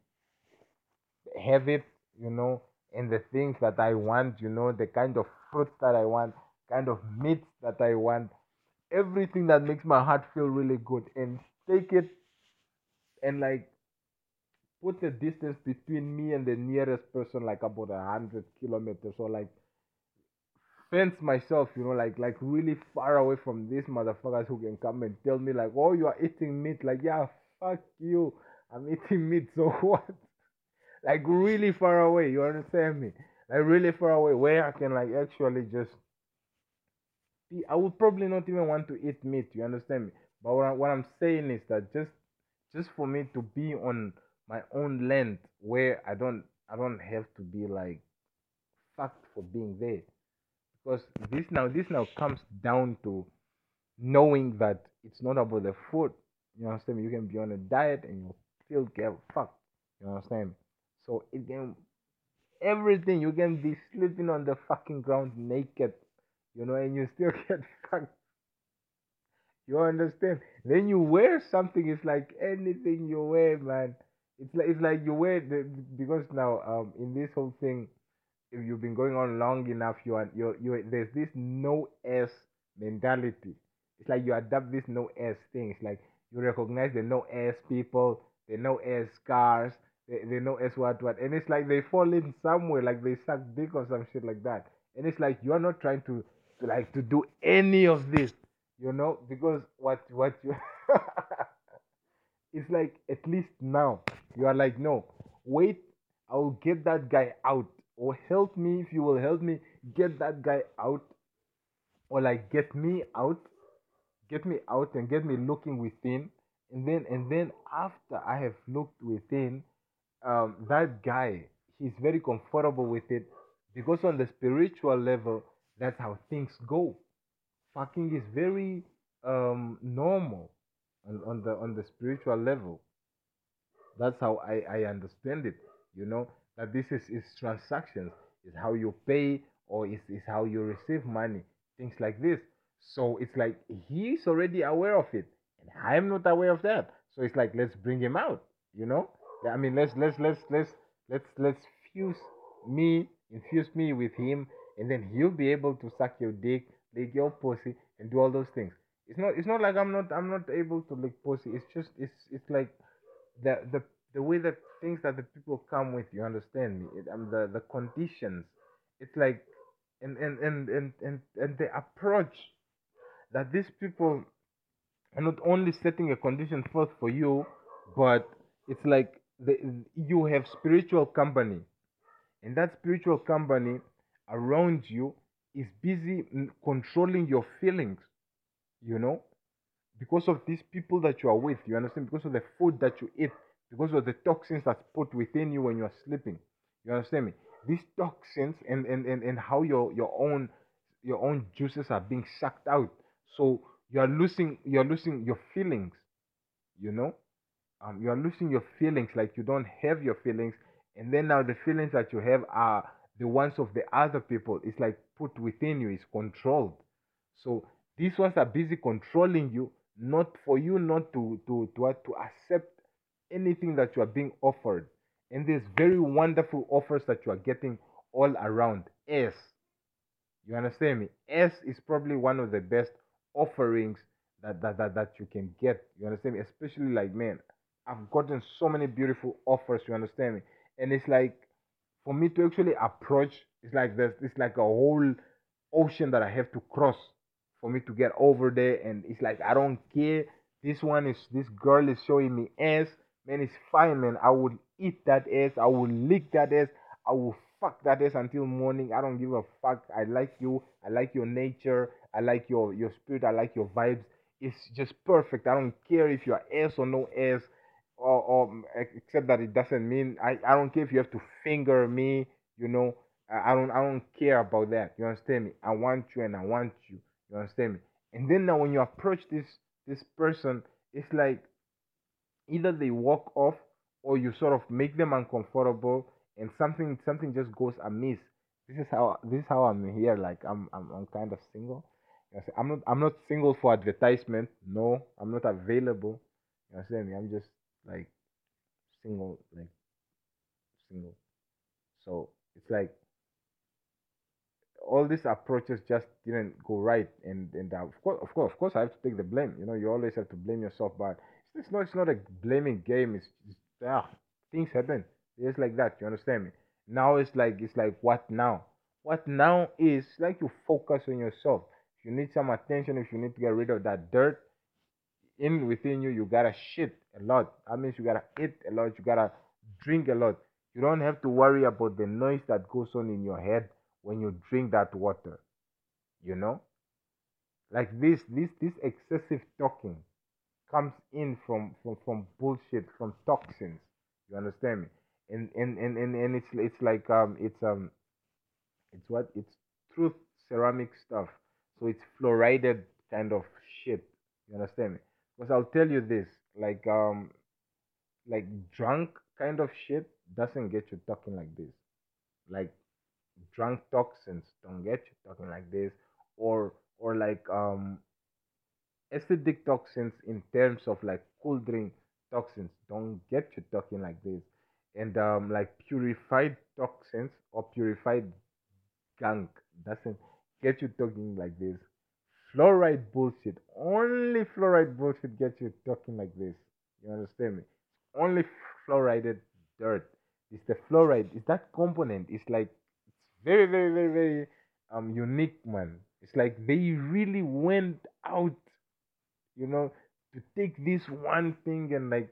have it, you know, and the things that I want, you know, the kind of fruits that I want, kind of meats that I want, everything that makes my heart feel really good, and take it and like put the distance between me and the nearest person like about a hundred kilometers or like fence myself, you know, like like really far away from these motherfuckers who can come and tell me like, oh, you are eating meat. Like, yeah, fuck you. I'm eating meat. So what? like really far away. You understand me? Like really far away, where I can like actually just. I would probably not even want to eat meat. You understand me? But what, I, what I'm saying is that just just for me to be on my own land where I don't I don't have to be like fucked for being there because this now this now comes down to knowing that it's not about the food. You understand me? You can be on a diet and you still get fucked. You understand me? So it can everything you can be sleeping on the fucking ground naked, you know, and you still get fucked. You understand? Then you wear something. It's like anything you wear, man. It's like it's like you wear the because now um in this whole thing if you've been going on long enough, you are you you there's this no S mentality. It's like you adapt this no S thing. It's like you recognize the no S people, the no S cars, the, the no S what what, and it's like they fall in somewhere, like they suck dick or some shit like that. And it's like you are not trying to, to like to do any of this, you know, because what what you it's like at least now you are like no, wait, I'll get that guy out or help me if you will help me get that guy out or like get me out get me out and get me looking within and then and then after i have looked within um, that guy he's very comfortable with it because on the spiritual level that's how things go fucking is very um normal on, on the on the spiritual level that's how i i understand it you know that this is, is transactions, is how you pay or is, is how you receive money, things like this. So it's like he's already aware of it, and I'm not aware of that. So it's like let's bring him out, you know? I mean let's let's let's let's let's let's fuse me, infuse me with him, and then he'll be able to suck your dick, lick your pussy, and do all those things. It's not it's not like I'm not I'm not able to lick pussy. It's just it's it's like the the the way that things that the people come with you understand me it, um, the the conditions it's like and and and and and, and the approach that these people are not only setting a condition forth for you but it's like the, you have spiritual company and that spiritual company around you is busy controlling your feelings you know because of these people that you are with you understand because of the food that you eat because of the toxins that's put within you when you're sleeping. You understand me? These toxins and, and, and, and how your, your own your own juices are being sucked out. So you're losing you're losing your feelings, you know? Um, you're losing your feelings like you don't have your feelings, and then now the feelings that you have are the ones of the other people. It's like put within you, it's controlled. So these ones are busy controlling you, not for you not to to to, to accept anything that you are being offered. And there's very wonderful offers that you are getting all around. S. You understand me? S is probably one of the best offerings that, that, that, that you can get. You understand me? Especially like, man, I've gotten so many beautiful offers. You understand me? And it's like, for me to actually approach, it's like this it's like a whole ocean that I have to cross for me to get over there. And it's like, I don't care. This one is, this girl is showing me ass Man, it's fine, man. I will eat that ass. I will lick that ass. I will fuck that ass until morning. I don't give a fuck. I like you. I like your nature. I like your your spirit. I like your vibes. It's just perfect. I don't care if you're ass or no ass, or, or mm, except that it doesn't mean I, I don't care if you have to finger me. You know, I, don't I don't care about that. You understand me? I want you and I want you. You understand me? And then now when you approach this this person, it's like either they walk off or you sort of make them uncomfortable and something something just goes amiss this is how this is how i'm here like i'm i'm, I'm kind of single i'm not i'm not single for advertisement no i'm not available you know what i'm just like single like single so it's like all these approaches just didn't go right and and of course of course of course i have to take the blame you know you always have to blame yourself but it's not it's not a blaming game. It's just ah, things happen. It's like that. You understand me? Now it's like it's like what now? What now is like you focus on yourself. If you need some attention, if you need to get rid of that dirt in within you, you gotta shit a lot. That means you gotta eat a lot. You gotta drink a lot. You don't have to worry about the noise that goes on in your head when you drink that water. You know, like this, this, this excessive talking comes in from from from bullshit, from toxins. You understand me? And and and and, and it's it's like um it's um it's what it's truth ceramic stuff. So it's fluorided kind of shit. You understand me? Because I'll tell you this, like um like drunk kind of shit doesn't get you talking like this. Like drunk toxins don't get you talking like this or or like um acidic toxins in terms of like cool drink toxins don't get you talking like this and um like purified toxins or purified gunk doesn't get you talking like this fluoride bullshit. Only fluoride bullshit gets you talking like this. You understand me? Only fluoridated dirt. It's the fluoride. It's that component. It's like it's very very very very um unique man. It's like they really went out you know, to take this one thing and like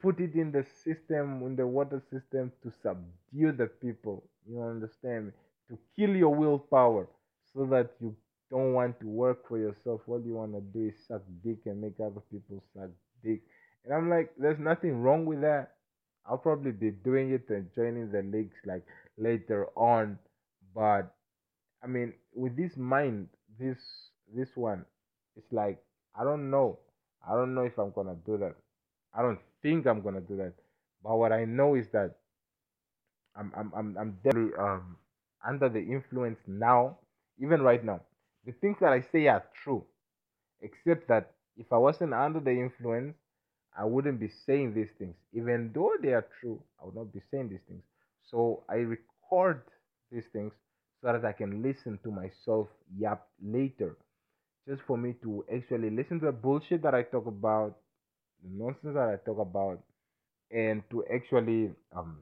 put it in the system, in the water system to subdue the people. You understand me? To kill your willpower so that you don't want to work for yourself. All you want to do is suck dick and make other people suck dick. And I'm like, there's nothing wrong with that. I'll probably be doing it and joining the leagues like later on. But I mean, with this mind, this this one, it's like I don't know. I don't know if I'm gonna do that. I don't think I'm gonna do that. But what I know is that I'm I'm I'm, I'm definitely um under the influence now, even right now. The things that I say are true, except that if I wasn't under the influence, I wouldn't be saying these things. Even though they are true, I would not be saying these things. So I record these things so that I can listen to myself yap later just for me to actually listen to the bullshit that I talk about, the nonsense that I talk about, and to actually um,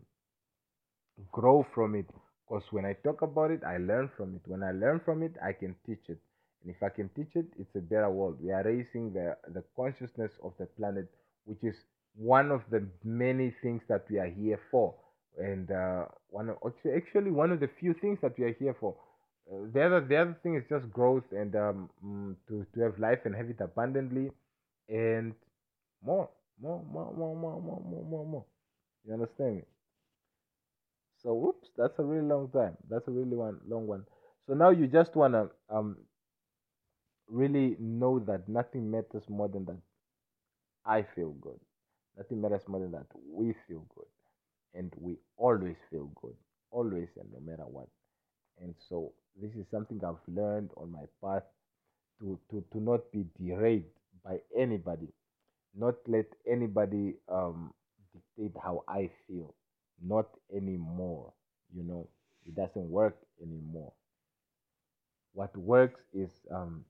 grow from it. Because when I talk about it, I learn from it. When I learn from it, I can teach it. And if I can teach it, it's a better world. We are raising the, the consciousness of the planet, which is one of the many things that we are here for. And uh, one of, actually one of the few things that we are here for. Uh, the other the other thing is just growth and um, mm, to to have life and have it abundantly, and more, more, more, more, more, more, more, more. You understand me? So whoops that's a really long time. That's a really one long one. So now you just want to um really know that nothing matters more than that i feel good. Nothing matters more than that we feel good. And we always feel good. Always and no matter what. And so this is something I've learned on my path to, to, to not be derailed by anybody, not let anybody um, dictate how I feel, not anymore. You know, it doesn't work anymore. What works is um,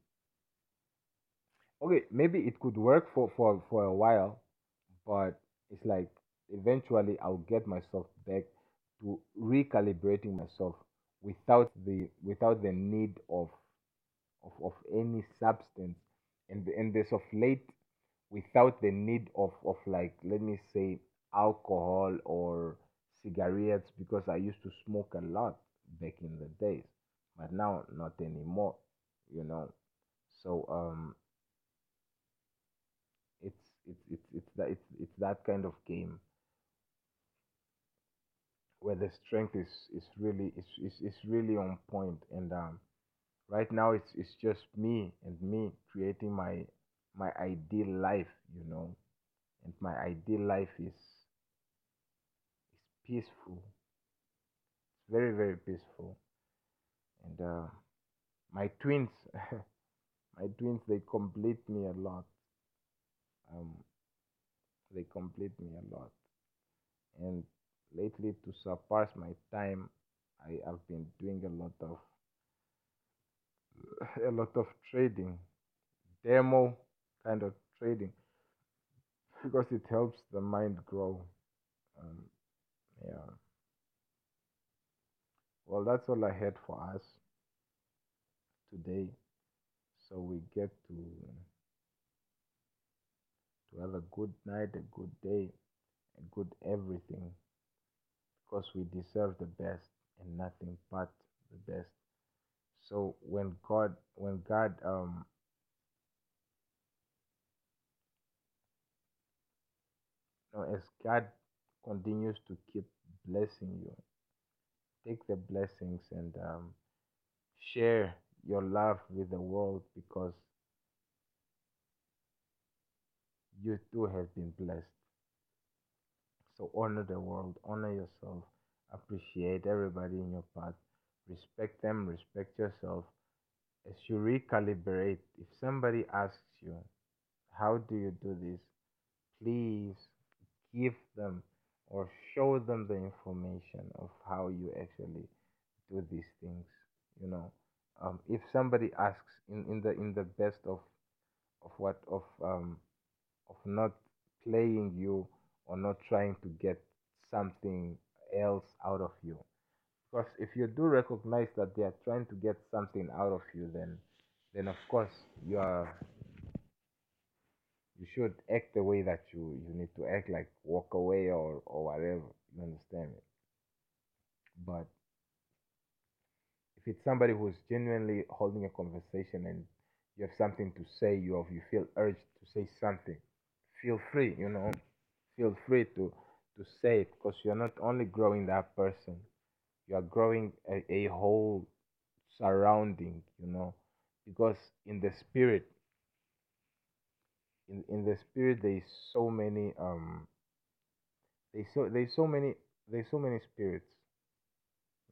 okay, maybe it could work for, for, for a while, but it's like eventually I'll get myself back to recalibrating myself without the without the need of of, of any substance and and as of late without the need of of like let me say alcohol or cigarettes because I used to smoke a lot back in the days but now not anymore you know. So um it's it's it's it's that it's it's that kind of game where the strength is is really is is, is really on point. And um right now it's it's just me and me creating my my ideal life you know. And my ideal life is is peaceful. It's very very peaceful. And uh my twins my twins they complete me a lot. Um they complete me a lot. And lately to surpass my time i have been doing a lot of a lot of trading. Demo kind of trading. Because it helps the mind grow. Um, yeah. Well, that's all I had for us today. So we get to to have a good night, a good day, a good everything, because we deserve the best and nothing but the best. So when God, when God, um, no as God continues to keep blessing you, take the blessings and um, share your love with the world because you too have been blessed. So honor the world, honor yourself, appreciate everybody in your path, respect them, respect yourself. As you recalibrate, if somebody asks you, How do you do this? please give them or show them the information of how you actually do these things. You know, um, if somebody asks in, in the in the best of of what of um of not playing you or not trying to get something else out of you. Because if you do recognize that they are trying to get something out of you, then then of course you are you should act the way that you you need to act, like walk away or or whatever. You understand me? But if it's somebody who's genuinely holding a conversation and you have something to say, you have you feel urged to say something, feel free. You know, feel free to to say it because you're not only growing that person, you are growing a, a whole surrounding. You know, because in the spirit in in the spirit there is so many um there's so there's so many there's so many spirits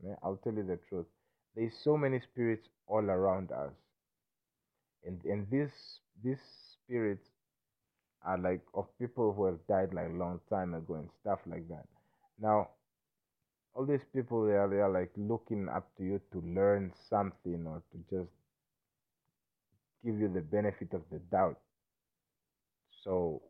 yeah, i'll tell you the truth. There's so many spirits all around us. And and these these spirits are like of people who have died like a long time ago and stuff like that. Now all these people they are, they are like looking up to you to learn something or to just give you the benefit of the doubt so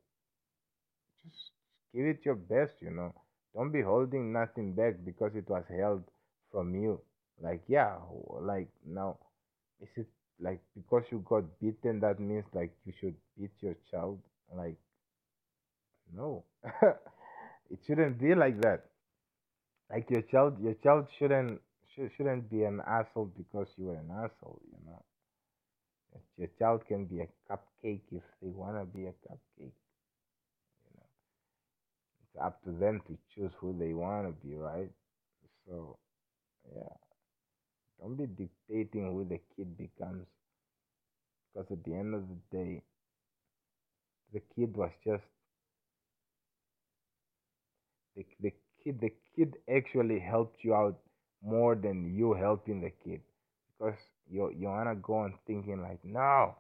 just give it your best, you know. Don't be holding nothing back because it was held from you. Like, yeah, like now, is it like because you got beaten that means like you should beat your child? Like, no, it shouldn't be like that. Like your child, your child shouldn't should, shouldn't be an asshole because you were an asshole, you know. Your child can be a cupcake if they wanna be a cupcake. You know, it's up to them to choose who they wanna be, right? So, yeah, don't be dictating who the kid becomes, because at the end of the day, the kid was just the, the kid. The kid actually helped you out more than you helping the kid, because wanna go on thinking like, no,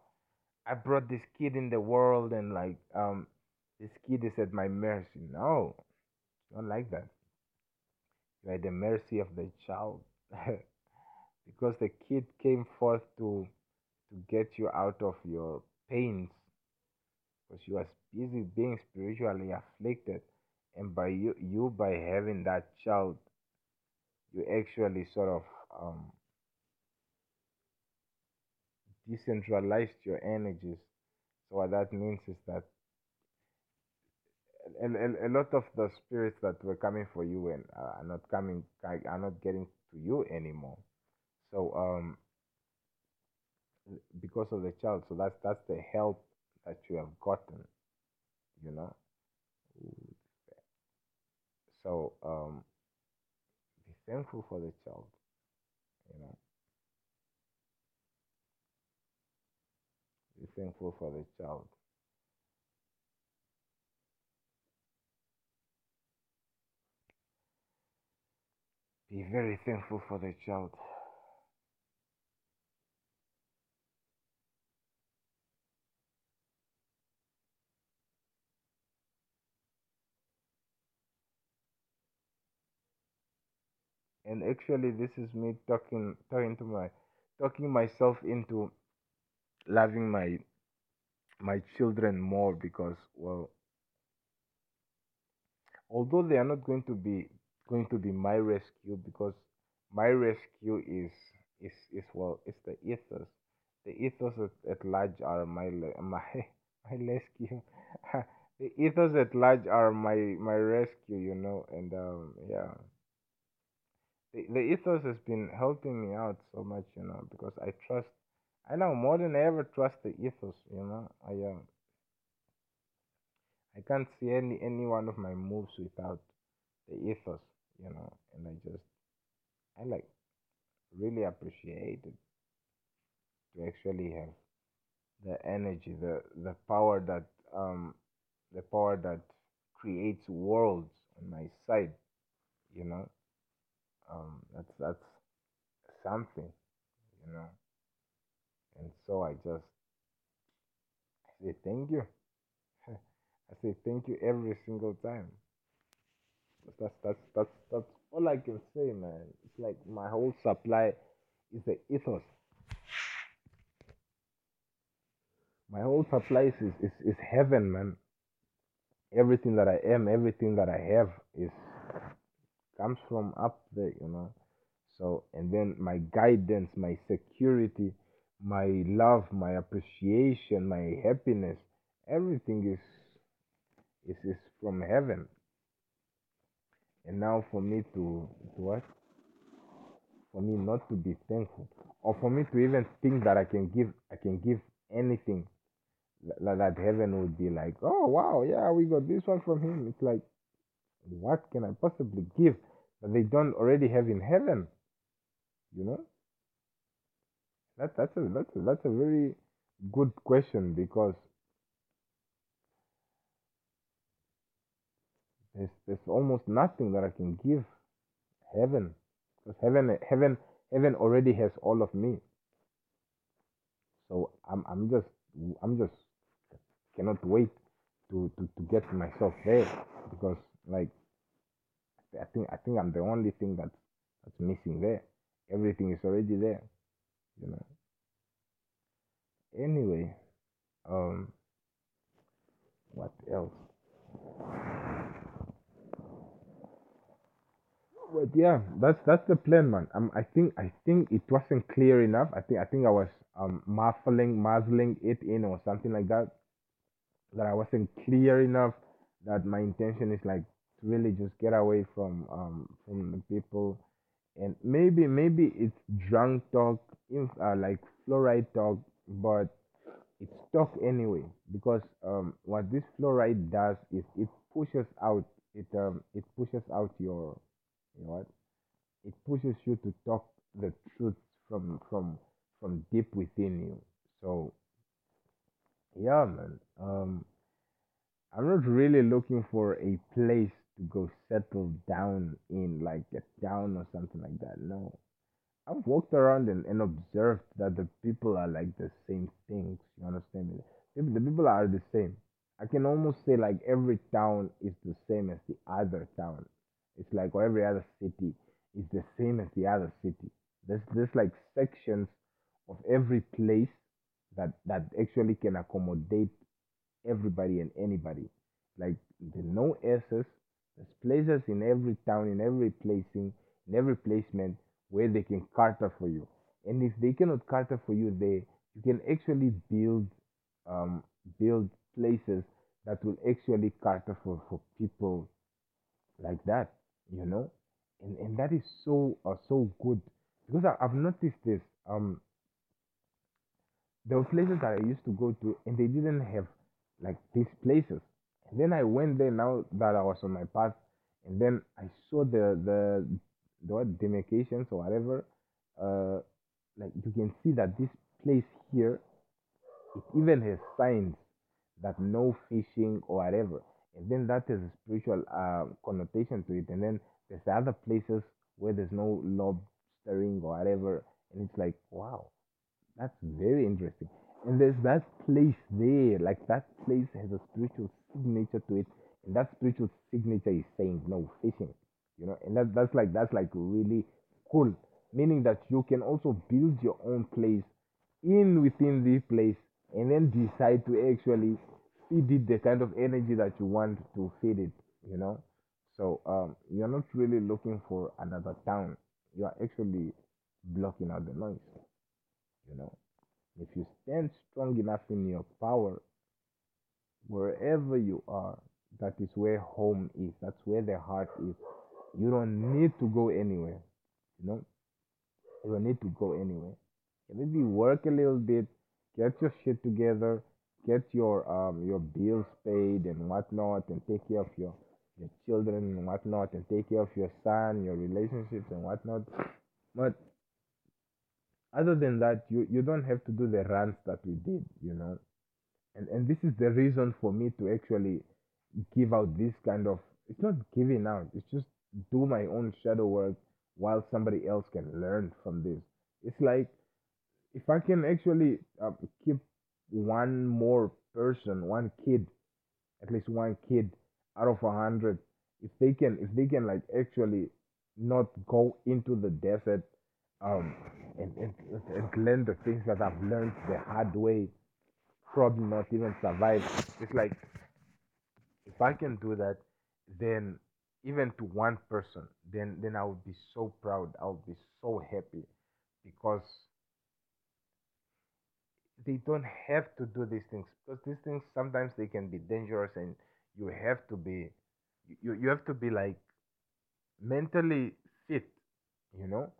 I brought this kid in the world and like um this kid is at my mercy. No, don't like that. You're at the mercy of the child. because the kid came forth to to get you out of your pains because you was busy being spiritually afflicted and by you you by having that child you actually sort of um decentralized your energies. So what that means is that a, a, a lot of the spirits that were coming for you and uh, are not coming are not getting to you anymore. So um because of the child. So that's that's the help that you have gotten you know? So um be thankful for the child you know thankful for the child. Be very thankful for the child. And actually this is me talking talking to my talking myself into loving my my children more because well although they are not going to be going to be my rescue because my rescue is is is well it's the ethos. The ethos at, at large are my my my rescue. The ethos at large are my my rescue you know and um yeah. The, the ethos has been helping me out so much you know because i trust i know more than i ever trust the ethos you know? I um i can't see any any one of my moves without the ethos you know? And i just i like really appreciate it to actually have the energy the the power that um the power that creates worlds on my side you know? Um that's that's something you know and so i just I say thank you. I say thank you every single time. That's that's that's that's all i can say man. It's like my whole supply is the ethos. My whole supply is is, is, is heaven man. Everything that i am everything that i have is comes from up there you know? So and then my guidance my security my love my appreciation my happiness everything is is, is from heaven. And now for me to, to what? For me not to be thankful or for me to even think that i can give i can give anything that, that heaven would be like oh wow yeah we got this one from him. It's like what can i possibly give that they don't already have in heaven? You know that, that's a that's a, that's a very good question because there's, there's almost nothing that i can give heaven because heaven heaven heaven already has all of me. So i'm i'm just i'm just cannot wait to to, to get myself there because like i think i think i'm the only thing that's that's missing there. Everything is already there you know. Anyway um what else? But yeah that's that's the plan man. Um i think i think it wasn't clear enough. I think i think i was um muffling muzzling it in or something like that. That i wasn't clear enough that my intention is like to really just get away from um from the people and maybe maybe it's drunk talk in uh, like fluoride talk but it's talk anyway because um what this fluoride does is it pushes out it um it pushes out your you know what? It pushes you to talk the truth from from from deep within you. So yeah man um i'm not really looking for a place to go settle down in like a town or something like that no I've walked around and, and observed that the people are like the same things. You understand me? The people are the same. I can almost say like every town is the same as the other town. It's like or every other city is the same as the other city. There's there's like sections of every place that that actually can accommodate everybody and anybody. Like the no S's. There's places in every town, in every placing, in every placement where they can cater for you. And if they cannot cater for you there, you can actually build um, build places that will actually cater for, for people like that, you know? And and that is so uh, so good because I, I've noticed this. Um, there were places that I used to go to and they didn't have like these places. And then I went there now that I was on my path and then I saw the the the what demarcations or whatever. Uh like you can see that this place here it even has signs that no fishing or whatever. And then that has a spiritual uh, connotation to it. And then there's the other places where there's no lobstering or whatever. And it's like, wow, that's very interesting. And there's that place there, like that place has a spiritual signature to it, and that spiritual signature is saying no fishing, you know. And that that's like that's like really cool, meaning that you can also build your own place in within this place, and then decide to actually feed it the kind of energy that you want to feed it, you know. So um, you're not really looking for another town. You are actually blocking out the noise. You know, if you stand strong enough in your power, wherever you are, that is where home is. That's where the heart is. You don't need to go anywhere. You know, you don't need to go anywhere. Maybe work a little bit, get your shit together, get your um your bills paid and whatnot, and take care of your your children and whatnot, and take care of your son, your relationships and whatnot. But other than that, you you don't have to do the runs that we did, you know. And and this is the reason for me to actually give out this kind of. It's not giving out. It's just do my own shadow work while somebody else can learn from this. It's like if I can actually uh, keep one more person, one kid, at least one kid out of a hundred, if they can, if they can like actually not go into the desert, um, and, and, and learn the things that I've learned the hard way, probably not even survive. It's like if I can do that, then even to one person, then then I would be so proud. I would be so happy because they don't have to do these things because these things sometimes they can be dangerous and you have to be you, you have to be like mentally fit you know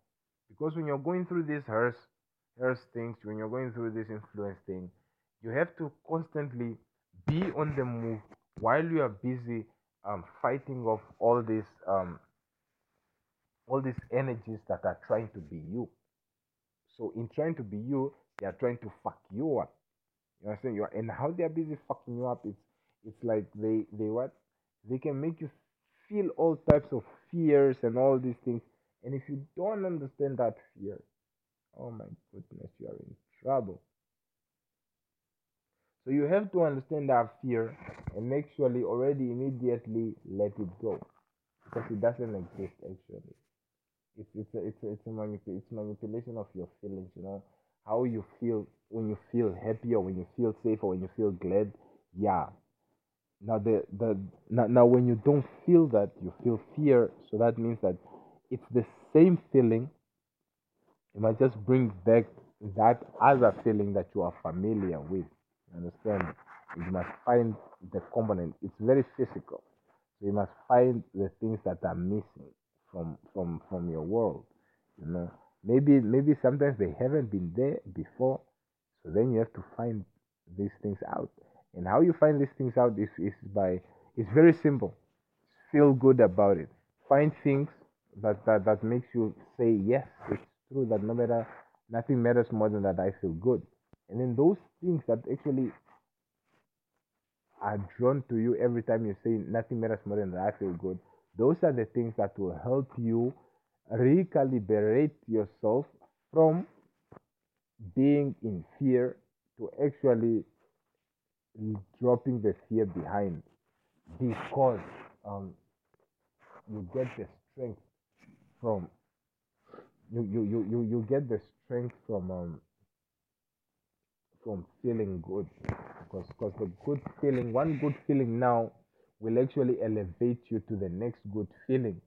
because when you're going through these hearse hearse things when you're going through this influence thing you have to constantly be on the move while you are busy um, fighting off all these um, all these energies that are trying to be you so in trying to be you they are trying to fuck you up. You understand? And how they are busy fucking you up, it's it's like they they what? They can make you feel all types of fears and all these things. And if you don't understand that fear, oh my goodness, you are in trouble. So you have to understand that fear and actually already immediately let it go. Because it doesn't exist actually. It's it's a, it's a, it's a manip- it's manipulation of your feelings. You know, how you feel when you feel happy or when you feel safe or when you feel glad yeah. Now the the now, now when you don't feel that you feel fear. So that means that it's the same feeling. You might just bring back that other feeling that you are familiar with understand? You must find the component. It's very physical. So you must find the things that are missing from from from your world you know? Maybe maybe sometimes they haven't been there before so then you have to find these things out. And how you find these things out is, is by it's very simple. Feel good about it. Find things that, that that makes you say yes it's true that no matter nothing matters more than that i feel good and then those things that actually are drawn to you every time you say nothing matters more than that i feel good those are the things that will help you recalibrate yourself from being in fear to actually dropping the fear behind. Because um, you get the strength from you you, you, you, you get the strength from um, from feeling good. Because because the good feeling one good feeling now will actually elevate you to the next good feeling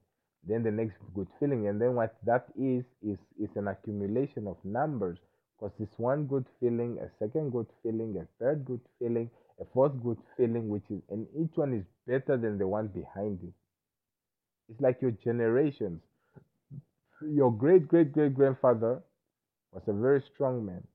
then the next good feeling and then what that is is is an accumulation of numbers. Because it's one good feeling a second good feeling a third good feeling a fourth good feeling which is and each one is better than the one behind it. It's like your generations. Your great great great grandfather was a very strong man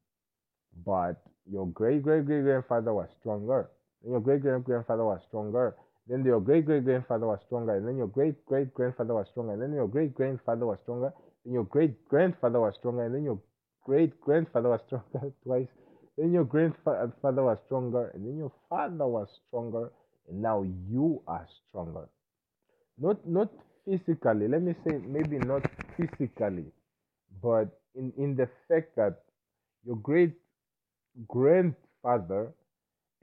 but your great great great grandfather was stronger. And your great great grandfather was stronger. Then your great great grandfather was stronger, and then your great great grandfather was stronger, and then your great grandfather was stronger, then your great grandfather was stronger, and then your great grandfather was stronger twice, then your grandfather was stronger, and then your father was stronger, and now you are stronger. Not not physically, let me say maybe not physically, but in, in the fact that your great grandfather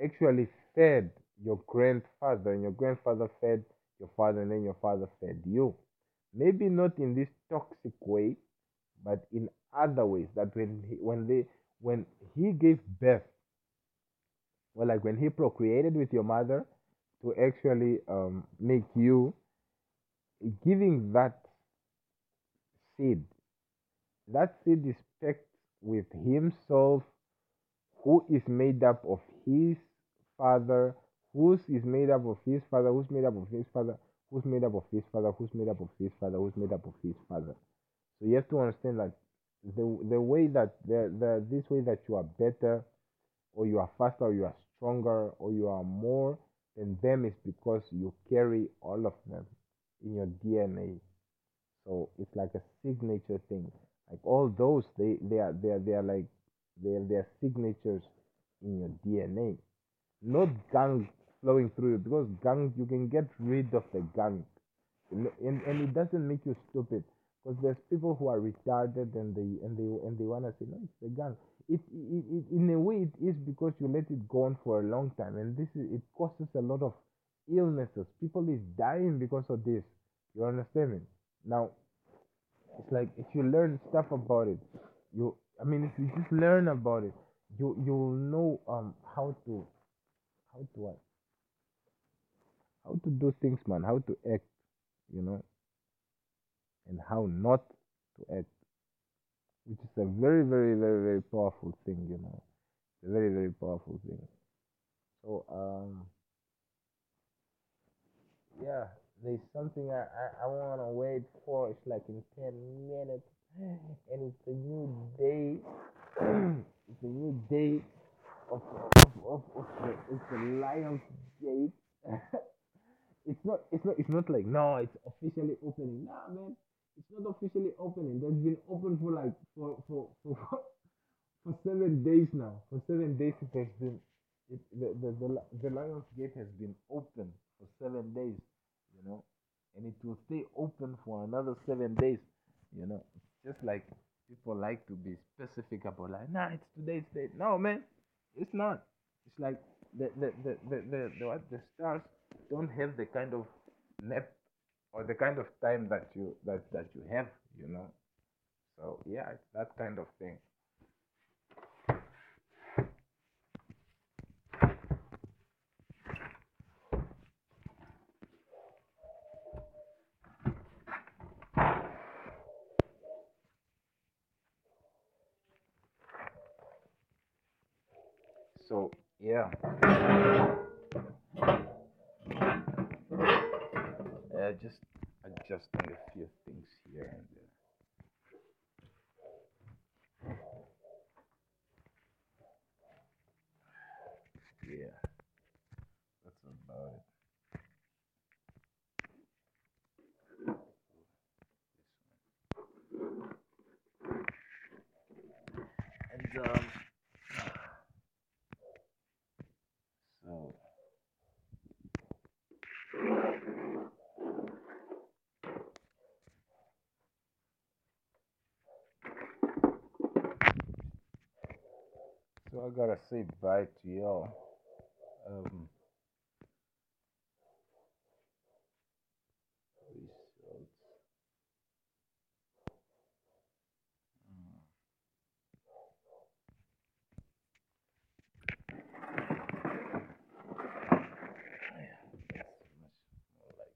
actually fed your grandfather, and your grandfather fed your father, and then your father fed you. Maybe not in this toxic way, but in other ways. That when he, when they when he gave birth, well, like when he procreated with your mother to actually um, make you, giving that seed, that seed is packed with himself, who is made up of his father, whose is made up of his father, who's made up of his father, who's made up of his father, who's made up of his father, who's made up of his father. So you have to understand that the the way that the, the this way that you are better or you are faster or you are stronger or you are more than them is because you carry all of them in your DNA. So it's like a signature thing. Like all those they they are they are they are like they are, they are signatures in your DNA. Not gang flowing through you because gang you can get rid of the gang. And, and it doesn't make you stupid because there's people who are retarded and they and they and they wanna say no it's the gang it, it, it in a way it is because you let it go on for a long time and this is it causes a lot of illnesses people is dying because of this you understand me now it's like if you learn stuff about it you i mean if you just learn about it you you'll know um how to how to what? How to do things man. How to act you know and how not to act which is a very very very very powerful thing you know. It's a very very powerful thing. So um yeah there's something i i, I want to wait for it's like in 10 minutes and it's a new day. It's a new day of of of, of the, it's the lion's gate. It's not it's not it's not like no it's officially opening. Nah man it's not officially opening. That's been open for like for for for for seven days now. For seven days, it has been it, the, the the the Lions Gate has been open for seven days, you know, and it will stay open for another seven days, you know. Just like people like to be specific about like, nah, it's today's date. No, man, it's not. It's like the the the the the, the, the stars don't have the kind of nap or the kind of time that you that that you have, you know. So yeah, it's that kind of thing. So yeah, uh, just adjusting a few things here and there. Yeah, that's about it. And um, so so I gotta say bye to y'all. Um, results. Mm, yeah, that's much more like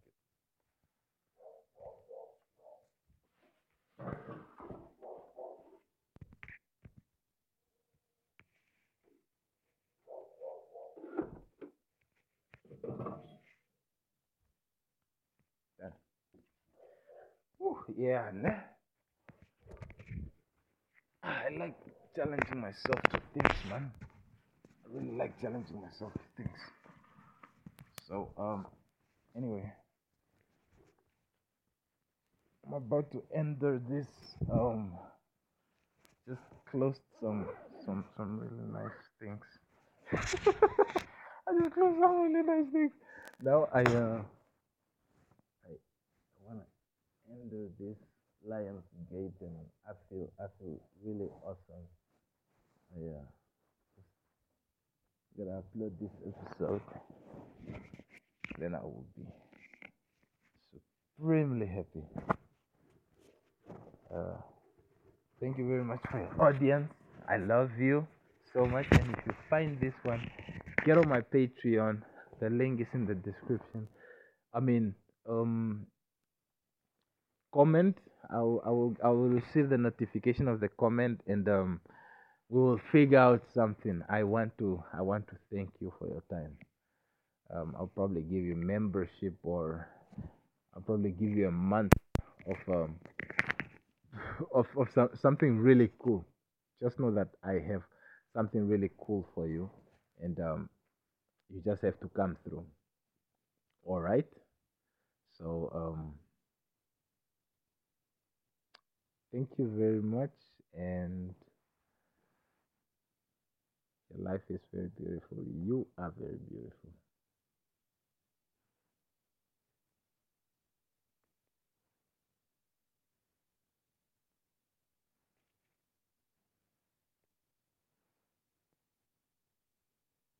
it. Done. Yeah. I like challenging myself to things, man. I really like challenging myself to things. So, um, anyway, I'm about to enter this. Um, just closed some some some really nice things. I just closed some really nice things. Now I uh I wanna enter this Lions Gate and I feel I feel really awesome. I uh gonna upload this episode. Then I will be supremely happy. Uh, thank you very much for your audience. I love you so much. And if you find this one, get on my Patreon. The link is in the description. I mean, um, comment. I will, I will, I will receive the notification of the comment, and um, we will figure out something. I want to, I want to thank you for your time. Um, I'll probably give you membership, or I'll probably give you a month of um, of of some, something really cool. Just know that I have something really cool for you, and um, you just have to come through. All right. So um, thank you very much, and your life is very beautiful. You are very beautiful.